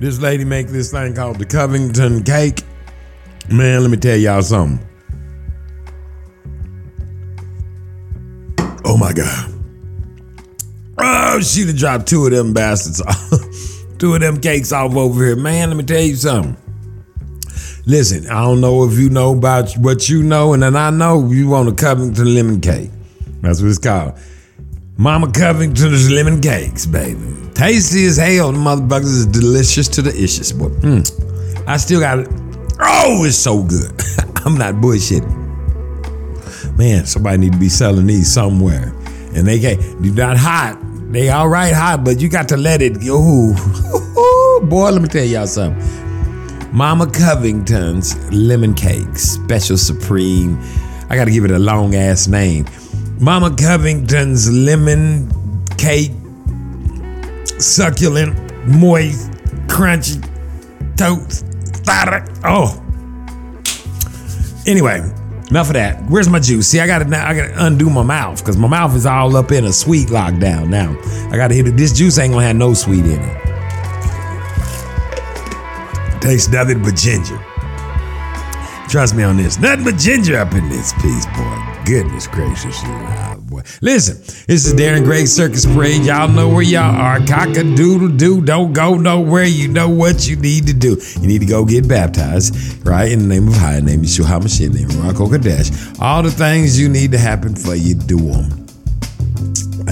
This lady make this thing called the Covington cake. Man, let me tell y'all something. Oh my God. Oh, she done dropped two of them bastards off. two of them cakes off over here. Man, let me tell you something. Listen, I don't know if you know about what you know, and then I know you want a Covington lemon cake. That's what it's called. Mama Covington's lemon cakes, baby. Tasty as hell. The motherfuckers is delicious to the issues, boy. Mm. I still got it. Oh, it's so good. I'm not bullshitting. Man, somebody need to be selling these somewhere. And they can't, they're not hot. They all right hot, but you got to let it go. Boy, let me tell y'all something. Mama Covington's lemon cake, special supreme. I got to give it a long ass name. Mama Covington's lemon cake, succulent, moist, crunchy, toast, oh. Anyway, enough of that. Where's my juice? See, I gotta I gotta undo my mouth because my mouth is all up in a sweet lockdown now. I gotta hit it. This juice ain't gonna have no sweet in it. Tastes nothing but ginger. Trust me on this. Nothing but ginger up in this piece, boy. Goodness gracious, alive, boy. Listen, this is Darren Gray Circus Parade. Y'all know where y'all are. Cock a doodle doo. Don't go nowhere. You know what you need to do. You need to go get baptized, right? In the name of High, name Yeshua HaMashiach, name Ruach Hakodesh. All the things you need to happen for you, do them.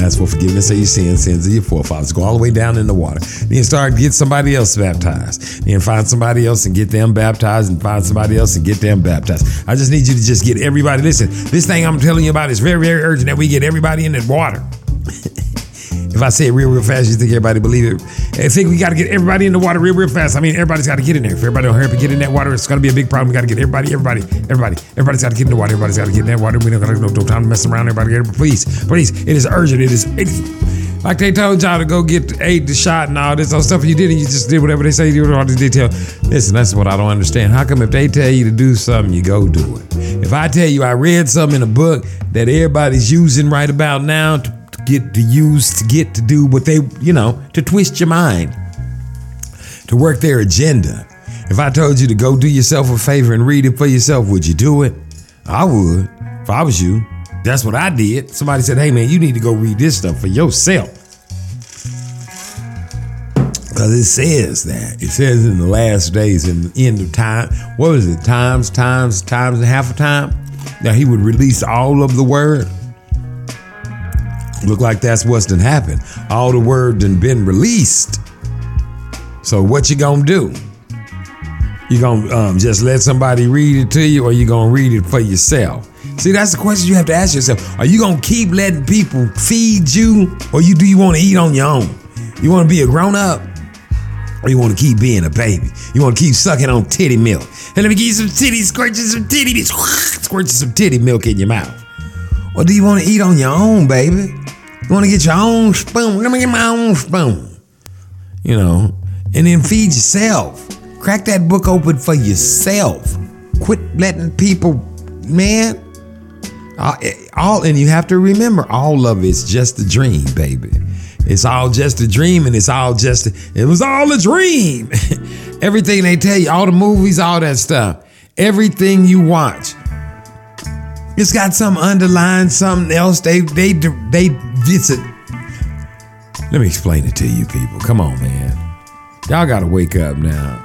Ask for forgiveness of your sins, sins of your forefathers. Go all the way down in the water. Then start get somebody else baptized. Then find somebody else and get them baptized, and find somebody else and get them baptized. I just need you to just get everybody. Listen, this thing I'm telling you about is very, very urgent that we get everybody in the water. if I say it real, real fast, you think everybody believe it? I think we got to get everybody in the water real, real fast. I mean, everybody's got to get in there. If everybody don't hurry up and get in that water, it's going to be a big problem. We got to get everybody, everybody, everybody, everybody's got to get in the water. Everybody's got to get in that water. We don't got no, no time to mess around. Everybody, get it. please, please. It is urgent. It is. Like they told y'all to go get eight the shot and all this other stuff, you did, and you just did whatever they say you do all the detail. Listen, that's what I don't understand. How come if they tell you to do something, you go do it? If I tell you I read something in a book that everybody's using right about now to get to use to get to do what they, you know, to twist your mind, to work their agenda. If I told you to go do yourself a favor and read it for yourself, would you do it? I would. If I was you. That's what I did. Somebody said, hey man, you need to go read this stuff for yourself. Because it says that. It says in the last days, in the end of time, what was it? Times, times, times and half a time? Now he would release all of the word. Look like that's what's done happened. All the word done been released. So what you gonna do? You gonna um, just let somebody read it to you, or you gonna read it for yourself? See, that's the question you have to ask yourself. Are you gonna keep letting people feed you, or you do you want to eat on your own? You want to be a grown up, or you want to keep being a baby? You want to keep sucking on titty milk? Hey, let me give you some titty, squirting some titty, squirting some titty milk in your mouth. Or do you want to eat on your own, baby? You want to get your own spoon? Let me get my own spoon. You know, and then feed yourself. Crack that book open for yourself. Quit letting people, man. All, eh, all and you have to remember, all of it's just a dream, baby. It's all just a dream, and it's all just it was all a dream. Everything they tell you, all the movies, all that stuff, everything you watch, it's got some underlying something else. They they they it's a. Let me explain it to you, people. Come on, man. Y'all gotta wake up now.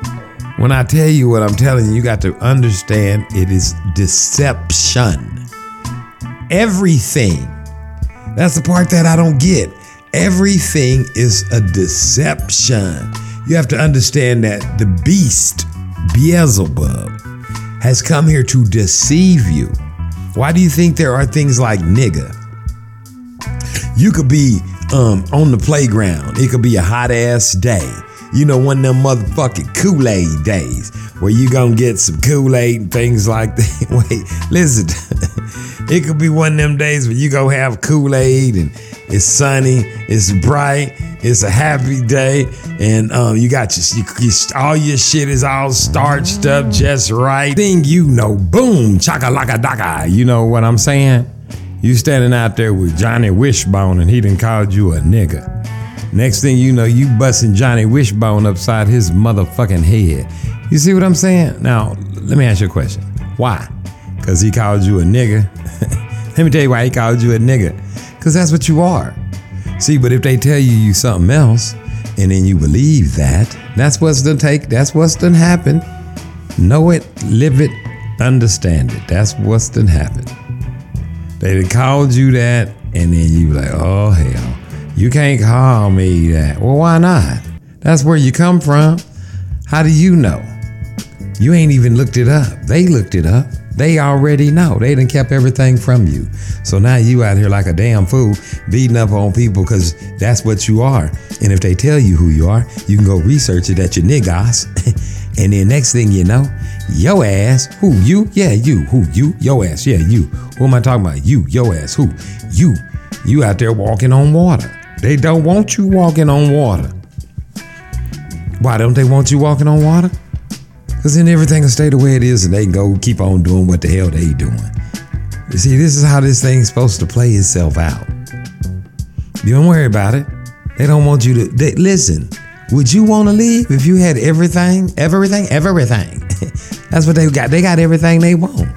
When I tell you what I'm telling you, you got to understand it is deception. Everything. That's the part that I don't get. Everything is a deception. You have to understand that the beast, Beelzebub, has come here to deceive you. Why do you think there are things like nigga? You could be um, on the playground. It could be a hot ass day. You know, one of them motherfucking Kool Aid days where you gonna get some Kool Aid and things like that. Wait, listen. it could be one of them days where you gonna have Kool Aid and it's sunny, it's bright, it's a happy day, and um, you got your, you, you, all your shit is all starched up just right. Thing you know, boom, chaka laka daka. You know what I'm saying? You standing out there with Johnny Wishbone and he done called you a nigga. Next thing you know, you busting Johnny Wishbone upside his motherfucking head. You see what I'm saying? Now, let me ask you a question. Why? Because he called you a nigga? let me tell you why he called you a nigga. Because that's what you are. See, but if they tell you you something else, and then you believe that, that's what's done take, that's what's done happen. Know it, live it, understand it. That's what's done happen. They called you that, and then you like, oh hell. You can't call me that. Well, why not? That's where you come from. How do you know? You ain't even looked it up. They looked it up. They already know. They done kept everything from you. So now you out here like a damn fool beating up on people because that's what you are. And if they tell you who you are, you can go research it at your niggas. and then next thing you know, yo ass, who you? Yeah, you. Who you? Yo ass. Yeah, you. Who am I talking about? You. Yo ass. Who? You. You out there walking on water. They don't want you walking on water. Why don't they want you walking on water? Because then everything will stay the way it is and they go keep on doing what the hell they doing. You see, this is how this thing's supposed to play itself out. You don't worry about it. They don't want you to they, listen. Would you want to leave if you had everything, everything, everything? That's what they got. They got everything they want.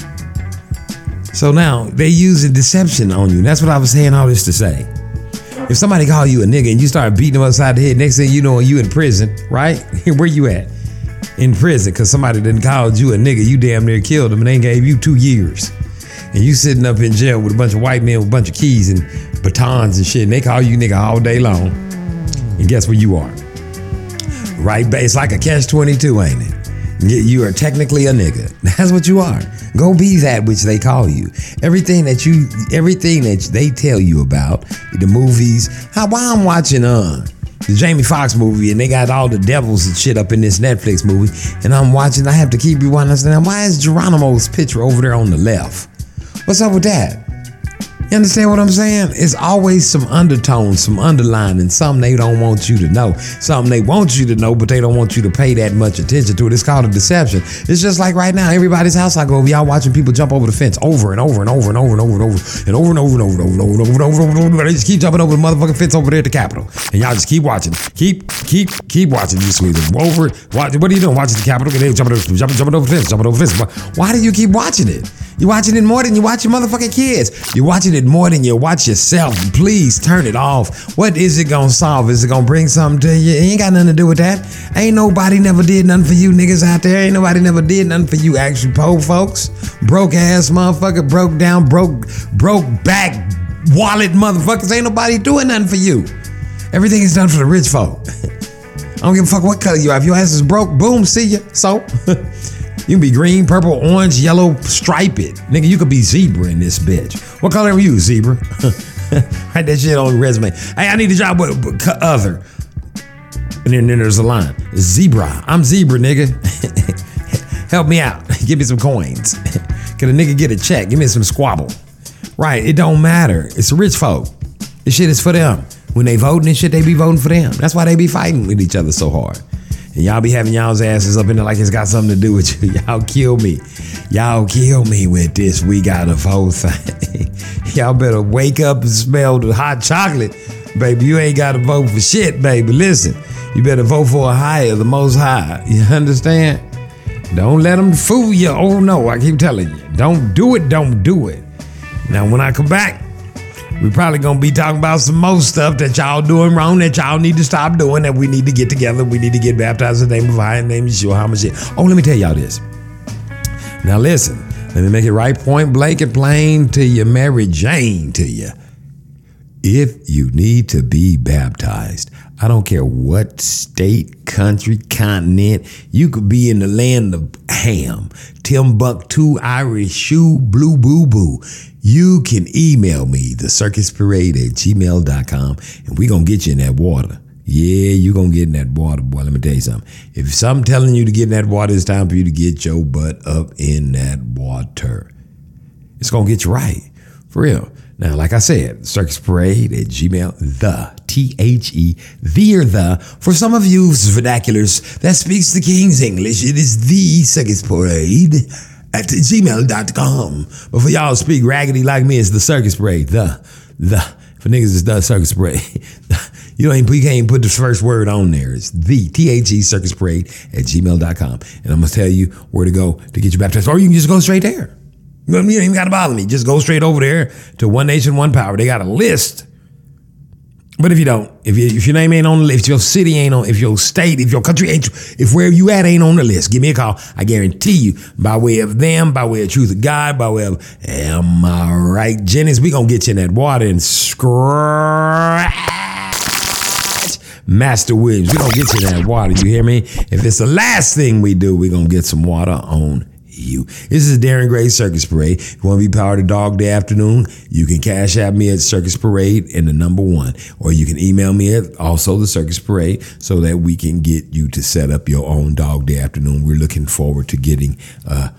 So now they using deception on you. That's what I was saying all this to say. If somebody call you a nigga and you start beating them upside the head, next thing you know, you in prison, right? Where you at? In prison, because somebody didn't call you a nigga. You damn near killed them and they gave you two years. And you sitting up in jail with a bunch of white men with a bunch of keys and batons and shit, and they call you nigga all day long. And guess where you are? Right, it's like a catch 22, ain't it? You are technically a nigga. That's what you are. Go be that which they call you. Everything that you, everything that they tell you about, the movies. How why I'm watching uh the Jamie Foxx movie and they got all the devils and shit up in this Netflix movie, and I'm watching. I have to keep rewinding. I said, why is Geronimo's picture over there on the left? What's up with that? You understand what I'm saying? It's always some undertones, some underlining, something they don't want you to know, something they want you to know, but they don't want you to pay that much attention to it. It's called a deception. It's just like right now, everybody's house I go over, y'all watching people jump over the fence over and over and over and over and over and over and over and over and over and over and over and over and over and over. They just keep jumping over the motherfucking fence over there at the Capitol, and y'all just keep watching, keep keep keep watching. You sweet over. Watch, what are you doing? Watching the Capitol? They jumping over, jumping jumping over the fence, jumping over the fence. Why do you keep watching it? You're watching it more than you watch your motherfucking kids. You're watching it more than you watch yourself. Please turn it off. What is it gonna solve? Is it gonna bring something to you? It ain't got nothing to do with that. Ain't nobody never did nothing for you niggas out there. Ain't nobody never did nothing for you actually poor folks. Broke ass motherfucker, broke down, broke, broke back wallet motherfuckers. Ain't nobody doing nothing for you. Everything is done for the rich folk. I don't give a fuck what color you are. If your ass is broke, boom, see ya. So you can be green, purple, orange, yellow, stripe it. Nigga, you could be zebra in this bitch. What color are you, zebra? Write that shit on your resume. Hey, I need a job with, with other. And then, then there's a line. Zebra. I'm zebra, nigga. Help me out. Give me some coins. Can a nigga get a check? Give me some squabble. Right, it don't matter. It's rich folk. This shit is for them. When they voting and shit, they be voting for them. That's why they be fighting with each other so hard. And y'all be having y'all's asses up in there like it's got something to do with you. Y'all kill me. Y'all kill me with this. We got a whole thing. y'all better wake up and smell the hot chocolate. Baby, you ain't got to vote for shit, baby. Listen, you better vote for a higher, the most high. You understand? Don't let them fool you. Oh no, I keep telling you. Don't do it, don't do it. Now, when I come back, we probably gonna be talking about some more stuff that y'all doing wrong that y'all need to stop doing. That we need to get together. We need to get baptized in the name of the name of Yeshua HaMashiach. Oh, let me tell y'all this. Now listen, let me make it right point blank and plain to you, Mary Jane to you. If you need to be baptized, I don't care what state, country, continent, you could be in the land of ham, Timbuktu, Irish shoe, blue boo boo. You can email me, the circus parade at gmail.com, and we're gonna get you in that water. Yeah, you're gonna get in that water, boy. Let me tell you something. If something telling you to get in that water, it's time for you to get your butt up in that water. It's gonna get you right. For real. Now, like I said, Circus Parade at Gmail, the T H E, the or the. For some of you vernaculars that speaks the King's English, it is the Circus Parade at gmail.com. But for y'all speak raggedy like me, it's the Circus Parade, the, the. For niggas, it's the Circus Parade. you don't even, you can't even put the first word on there. It's the T H E Circus Parade at gmail.com. And I'm going to tell you where to go to get you baptized. Or you can just go straight there. You don't even got to bother me. Just go straight over there to One Nation, One Power. They got a list. But if you don't, if, you, if your name ain't on the list, if your city ain't on, if your state, if your country ain't, if where you at ain't on the list, give me a call. I guarantee you, by way of them, by way of truth of God, by way of, am I right, Jennings? We gonna get you in that water and scratch Master Williams. We gonna get you in that water. You hear me? If it's the last thing we do, we gonna get some water on you. This is Darren Gray Circus Parade. If you want to be part of Dog Day Afternoon, you can Cash App me at Circus Parade and the number one, or you can email me at also the Circus Parade so that we can get you to set up your own Dog Day Afternoon. We're looking forward to getting uh,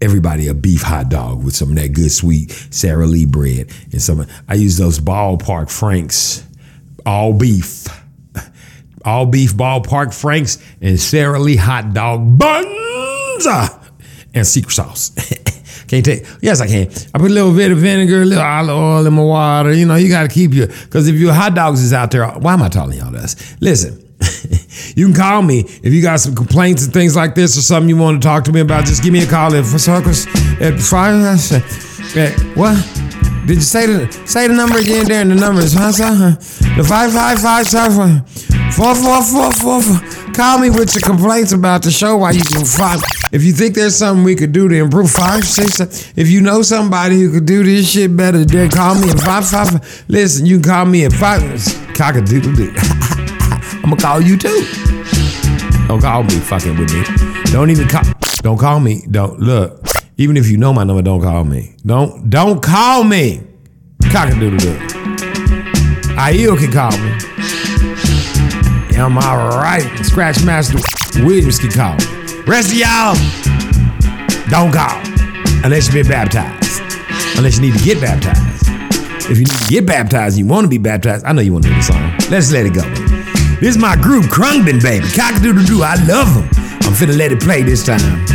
everybody a beef hot dog with some of that good sweet Sara Lee bread and some. I use those ballpark Franks, all beef, all beef ballpark Franks and Sara Lee hot dog buns and secret sauce. Can't take. Yes, I can. I put a little bit of vinegar, a little olive oil in my water. You know, you got to keep your. Because if your hot dogs is out there, why am I telling y'all this? Listen. you can call me if you got some complaints and things like this or something you want to talk to me about. Just give me a call at Circus at five. Uh, at, what? Did you say the say the number again? There, and the number is huh, huh? The five five five seven four four four four four. Call me with your complaints about the show. While you can find, if you think there's something we could do to improve, five six. If you know somebody who could do this shit better, then call me at five five. Listen, you can call me at five. Cockadoodle doo. I'm gonna call you too. Don't call me fucking with me. Don't even call. Don't call me. Don't look. Even if you know my number, don't call me. Don't don't call me. Cockadoodle doo. Aiel can call me. Am I right? Scratch Master Williams can call. Rest of y'all, don't call unless you've been baptized. Unless you need to get baptized. If you need to get baptized and you want to be baptized, I know you want to do the song. Let's let it go. This is my group, Khruangbin, baby. Cockadoodle doo. I love them. I'm finna let it play this time.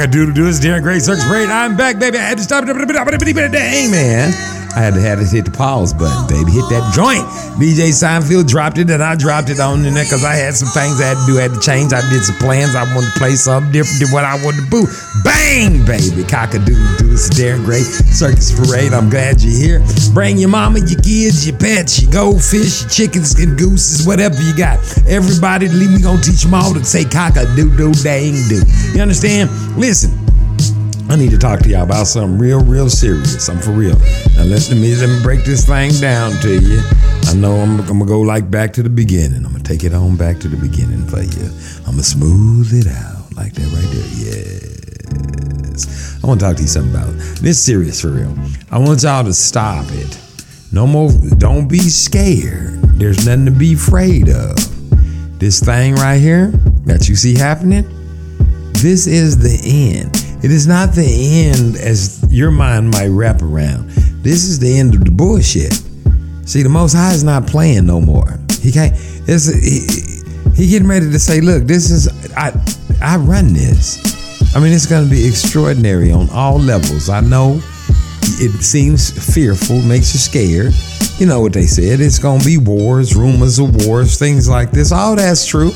Cockadoodle doo. It's Darren Gray Circus Parade. I'm back, baby. I had to stop. Dang, man. I had to have to hit the pause button, baby. Hit that joint. DJ Seinfeld dropped it, and I dropped it on in there because I had some things I had to do, I had to change. I did some plans. I wanted to play something different than what I wanted to do. Bang, baby. Cock-a-doodle doo. It's Darren Gray Circus Parade. I'm glad you're here. Bring your mama, your kids, your pets, your goldfish, your chickens and gooses, whatever you got. Everybody, leave me gonna teach them all to say cock-a-doo-doo, dang do. You understand? Listen. I need to talk to y'all about something real, real serious. I'm for real. Now let me let me break this thing down to you. I know I'm, I'm gonna go like back to the beginning. I'm gonna take it on back to the beginning for you. I'm gonna smooth it out like that right there. Yes. I want to talk to you something about this. Serious for real. I want y'all to stop it. No more. Don't be scared. There's nothing to be afraid of. This thing right here that you see happening. This is the end. It is not the end as your mind might wrap around. This is the end of the bullshit. See, the Most High is not playing no more. He can't. It's he, he getting ready to say, look, this is I I run this. I mean, it's going to be extraordinary on all levels. I know it seems fearful, makes you scared. You know what they said. It's going to be wars, rumors of wars, things like this. All that's true.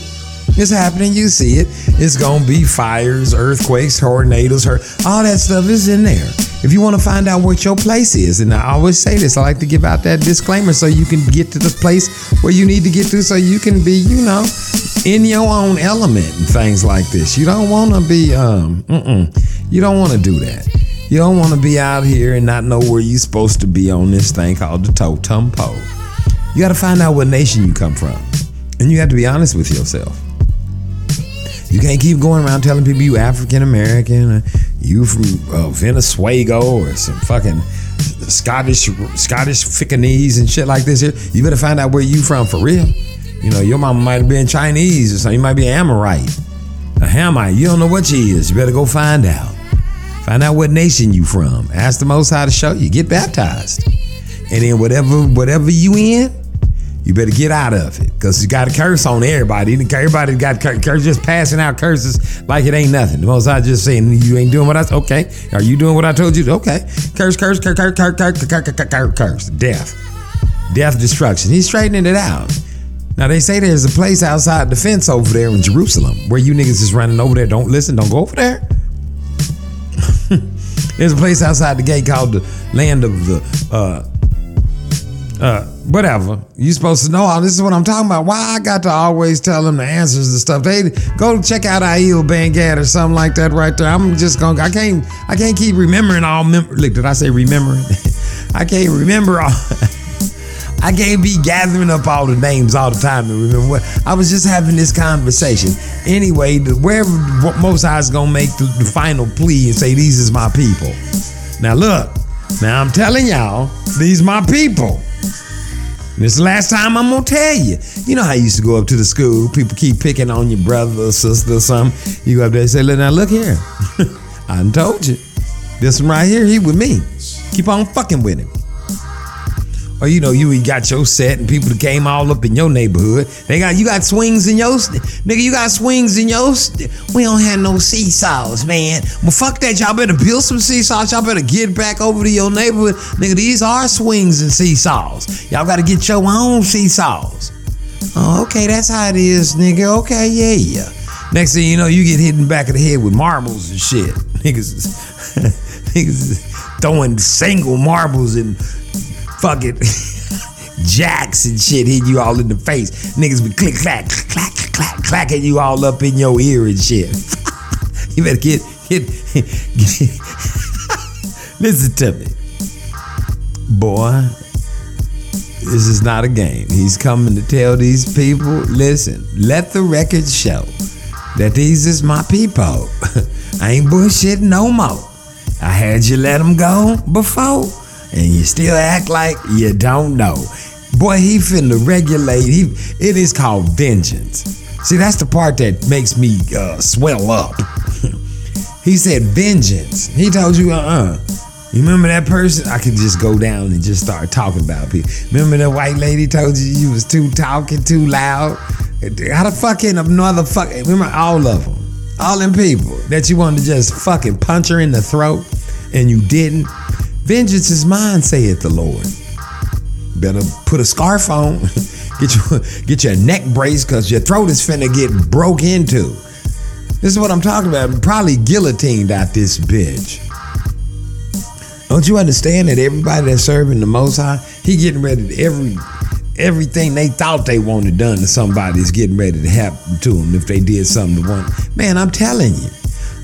It's happening. You see it. It's gonna be fires, earthquakes, tornadoes, hurt. All that stuff is in there. If you want to find out what your place is, and I always say this, I like to give out that disclaimer so you can get to the place where you need to get to, so you can be, you know, in your own element and things like this. You don't want to be, um, you don't want to do that. You don't want to be out here and not know where you're supposed to be on this thing called the totem pole. You got to find out what nation you come from, and you have to be honest with yourself. You can't keep going around telling people you African American, you from uh, Venezuela or some fucking Scottish Scottish Fickanese and shit like this here. You better find out where you from for real. You know, your mama might have been Chinese or something. You might be Amorite, a Hamite. You don't know what she is. You better go find out. Find out what nation you from. Ask the Most High to show you. Get baptized, and then whatever whatever you in, you better get out of it because you got a curse on everybody. Everybody got cur- curse, just passing out curses like it ain't nothing. The most I just saying you ain't doing what I said. okay. Are you doing what I told you? Okay. Curse, curse, curse, curse, curse, curse, curse, curse, curse, curse. Death, death, destruction. He's straightening it out. Now they say there's a place outside the fence over there in Jerusalem where you niggas is running over there. Don't listen. Don't go over there. there's a place outside the gate called the land of the uh uh, whatever. You supposed to know all this is what I'm talking about. Why I got to always tell them the answers and stuff. They go check out Aiel Bangad or something like that right there. I'm just gonna I can't I can't keep remembering all mem- look, did I say remembering? I can't remember all I can't be gathering up all the names all the time and remember what I was just having this conversation. Anyway, the, wherever Most High's gonna make the, the final plea and say these is my people. Now look, now I'm telling y'all, these my people. This last time I'm gonna tell you. You know how you used to go up to the school, people keep picking on your brother or sister or something. You go up there and say, look now, look here. I told you. This one right here, he with me. Keep on fucking with him. Or you know, you got your set and people that came all up in your neighborhood. They got you got swings in your nigga. You got swings in your. We don't have no seesaws, man. Well, fuck that. Y'all better build some seesaws. Y'all better get back over to your neighborhood, nigga. These are swings and seesaws. Y'all got to get your own seesaws. Oh, okay, that's how it is, nigga. Okay, yeah, yeah. Next thing you know, you get hit in the back of the head with marbles and shit. Niggas, niggas throwing single marbles and fucking jacks and shit hitting you all in the face. Niggas be click clack clack clack clacking you all up in your ear and shit. you better get get, get listen to me, boy. This is not a game. He's coming to tell these people, listen, let the record show that these is my people. I ain't bullshitting no more. I had you let them go before and you still act like you don't know. Boy, he finna regulate. He it is called vengeance. See, that's the part that makes me uh, swell up. he said vengeance. He told you, uh-uh. You remember that person? I could just go down and just start talking about people. Remember that white lady told you you was too talking, too loud? How the fucking another fuck? Remember all of them, all them people that you wanted to just fucking punch her in the throat, and you didn't. Vengeance is mine, saith the Lord. Better put a scarf on. get your get your neck brace because your throat is finna get broke into. This is what I'm talking about. Probably guillotined out this bitch. Don't you understand that everybody that's serving the Most High, he getting ready to every everything they thought they wanted done to somebody is getting ready to happen to them if they did something to one. Man, I'm telling you,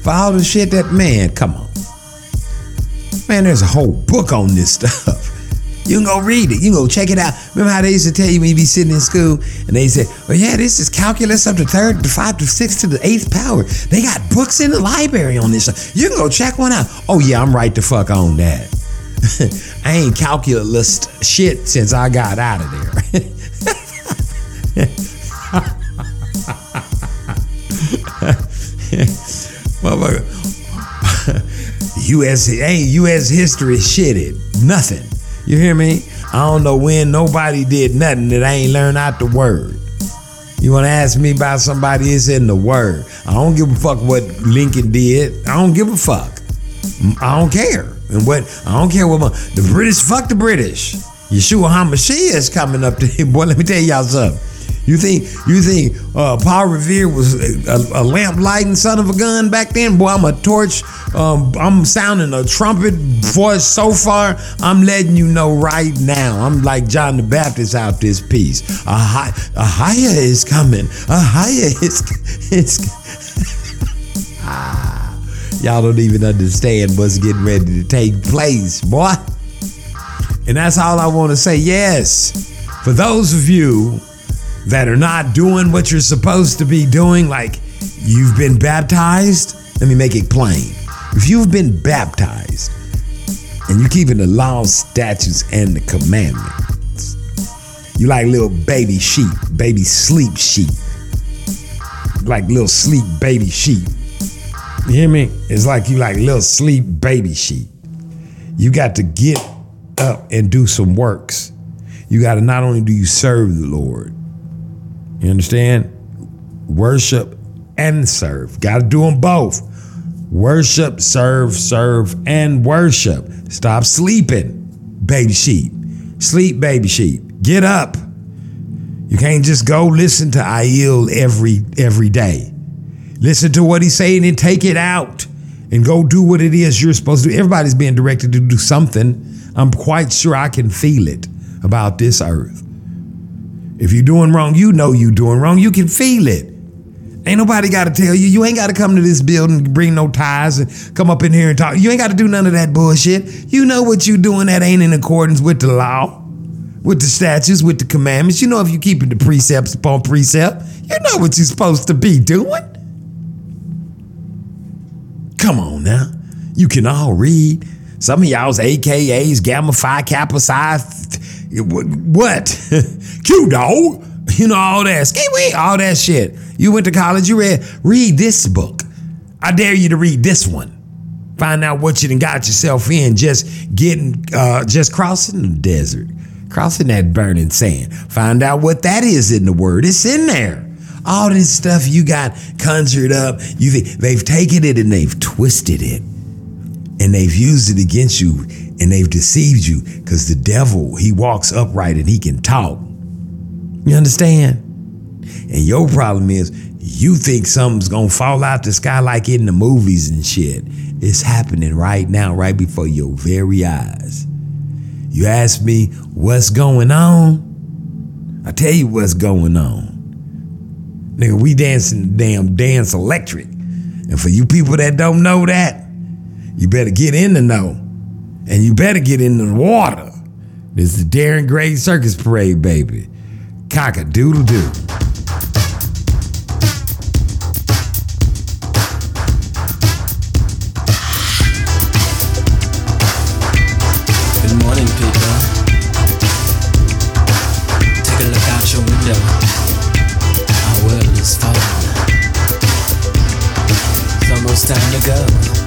for all the shit that man, come on, man, there's a whole book on this stuff. You can go read it. You can go check it out. Remember how they used to tell you when you be sitting in school and they said, "Oh yeah, this is calculus up to third, to five, to six, to the eighth power." They got books in the library on this. stuff. You can go check one out. Oh yeah, I'm right the fuck on that. I ain't calculus shit since I got out of there. Motherfucker. US ain't US history shitted. Nothing. You hear me? I don't know when nobody did nothing that I ain't learned out the word. You wanna ask me about somebody that's in the word. I don't give a fuck what Lincoln did. I don't give a fuck. I don't care. And what I don't care what my, the British fuck the British. Yeshua HaMashiach is coming up to him. Boy, let me tell y'all something. You think you think uh, Paul Revere was a, a lamp lighting son of a gun back then? Boy, I'm a torch. Um, I'm sounding a trumpet voice so far. I'm letting you know right now. I'm like John the Baptist out this piece. A, high, a higher is coming. A higher is. is ah, y'all don't even understand what's getting ready to take place, boy. And that's all I want to say. Yes, for those of you that are not doing what you're supposed to be doing, like you've been baptized, let me make it plain. If you've been baptized and you're keeping the laws, statutes, and the commandments, you like little baby sheep, baby sleep sheep, like little sleep baby sheep. You hear me? It's like you like little sleep baby sheep. You got to get up and do some works. You got to not only do you serve the Lord, you understand? Worship and serve. Got to do them both. Worship, serve, serve, and worship. Stop sleeping, baby sheep. Sleep, baby sheep. Get up. You can't just go listen to Aiel every every day. Listen to what he's saying and take it out and go do what it is you're supposed to do. Everybody's being directed to do something. I'm quite sure I can feel it about this earth. If you're doing wrong, you know you're doing wrong. You can feel it. Ain't nobody got to tell you. You ain't got to come to this building, bring no ties, and come up in here and talk. You ain't got to do none of that bullshit. You know what you're doing that ain't in accordance with the law, with the statutes, with the commandments. You know if you keeping the precepts upon precept. You know what you're supposed to be doing. Come on now. You can all read. Some of y'all's AKAs, Gamma Phi, Kappa Psi, what? Q dog. You know, all that. Ski all that shit. You went to college, you read, read this book. I dare you to read this one. Find out what you done got yourself in just getting, uh, just crossing the desert, crossing that burning sand. Find out what that is in the word. It's in there. All this stuff you got conjured up, you think they've taken it and they've twisted it and they've used it against you and they've deceived you because the devil he walks upright and he can talk. You understand? And your problem is you think something's gonna fall out the sky like in the movies and shit. It's happening right now right before your very eyes. You ask me what's going on? I tell you what's going on. Nigga we dancing the damn dance electric. And for you people that don't know that you better get in the know. And you better get in the water. This is the Darren Gray Circus Parade, baby. Cock a doodle doo.
Good morning, people. Take a look out your window. Our world is falling. It's almost time to go.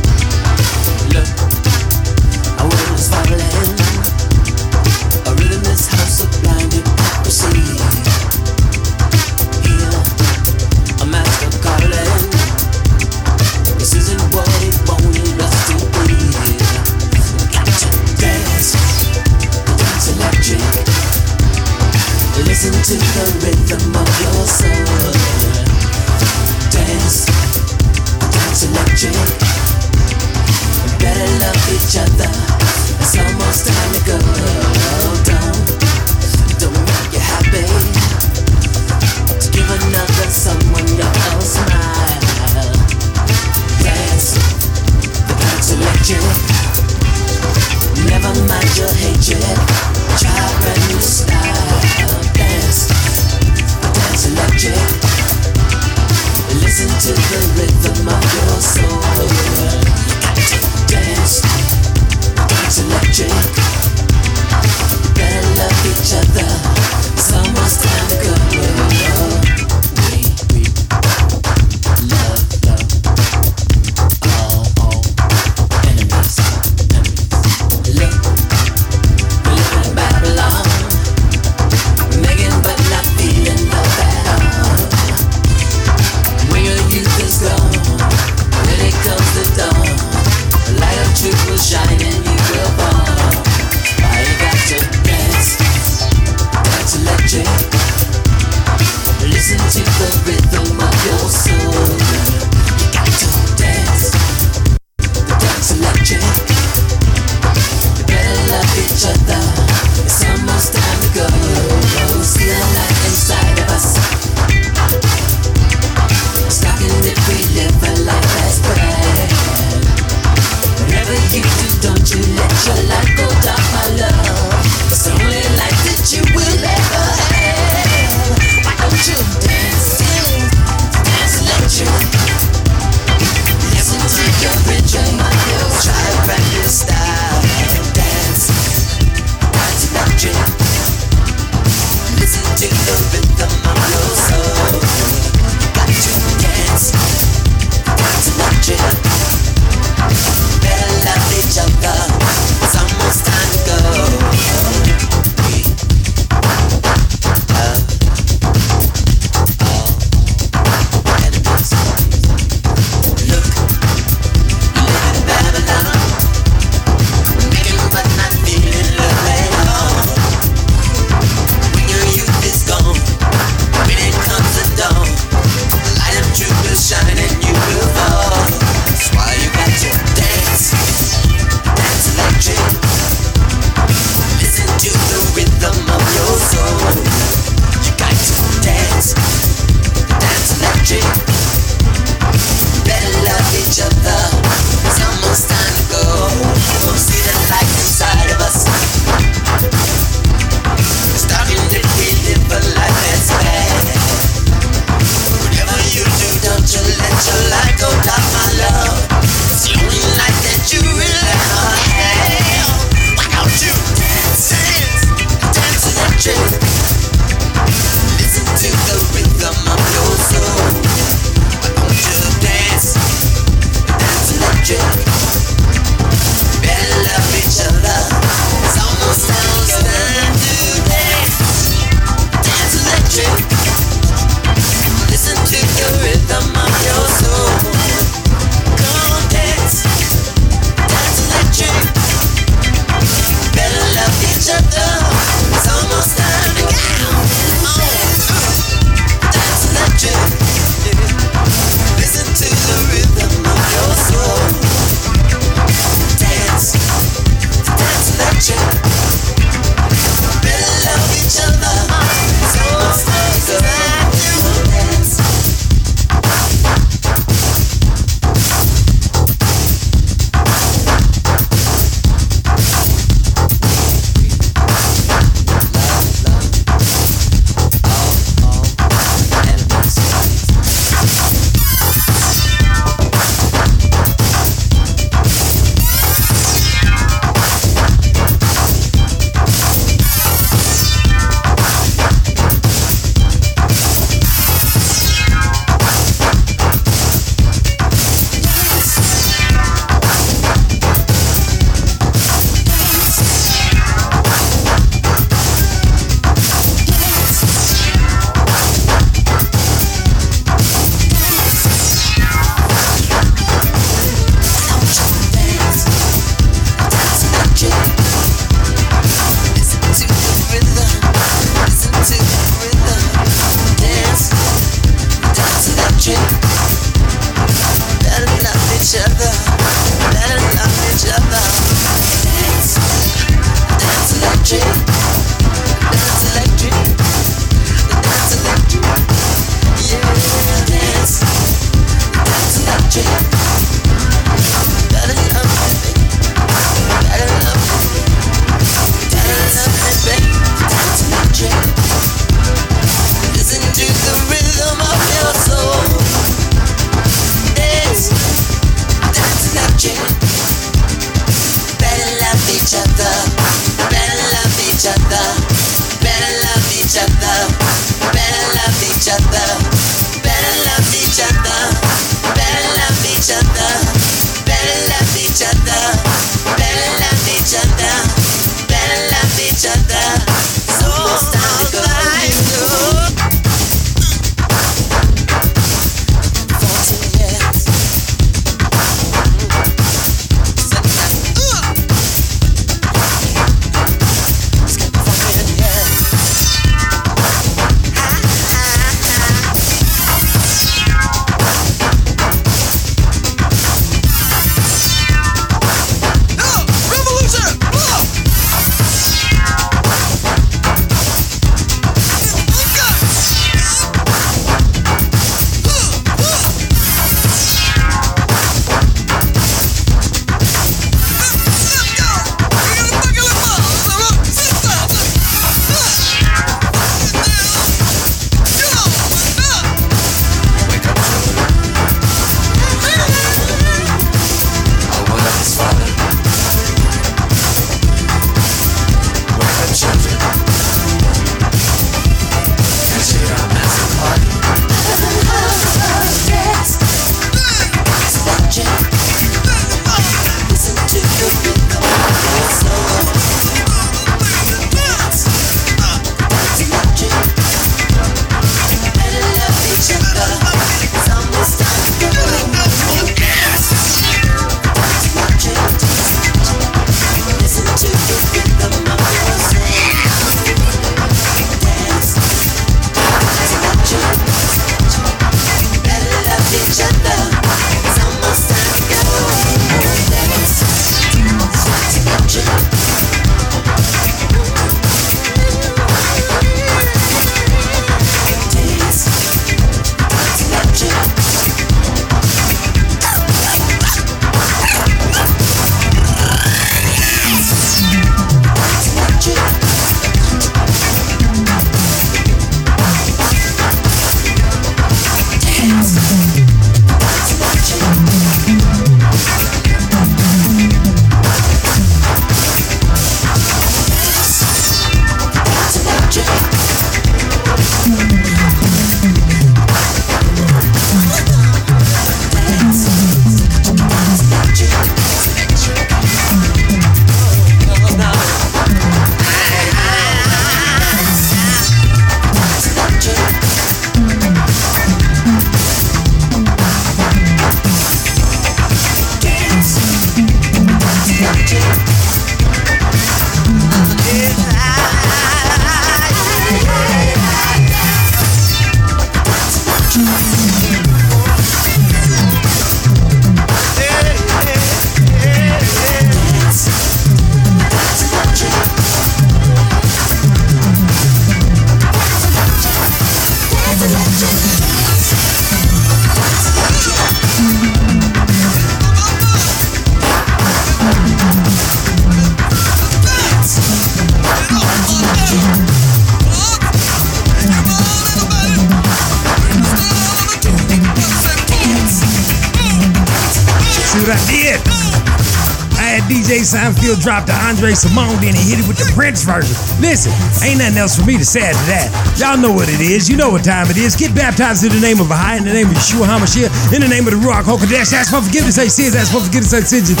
Seinfeld drop the André Cymone, then he hit it with the Prince version. Listen, ain't nothing else for me to say to that. Y'all know what it is. You know what time it is. Get baptized in the name of Bahai, in the name of Yeshua HaMashiach, in the name of the Ruach HaKodesh. Ask for forgiveness, say sins. Ask for forgiveness, say sins. and.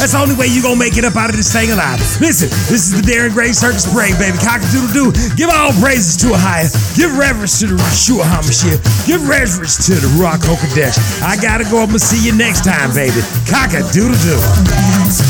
That's the only way you gonna make it up out of this thing alive. Listen, this is the Darren Gray Circus Parade, baby. Cock-a-doodle-doo. Give all praises to a higher. Give reverence to the Yeshua HaMashiach. Give reverence to the Ruach HaKodesh. I gotta go. I'm gonna see you next time, baby. Cock-a-doodle-doo.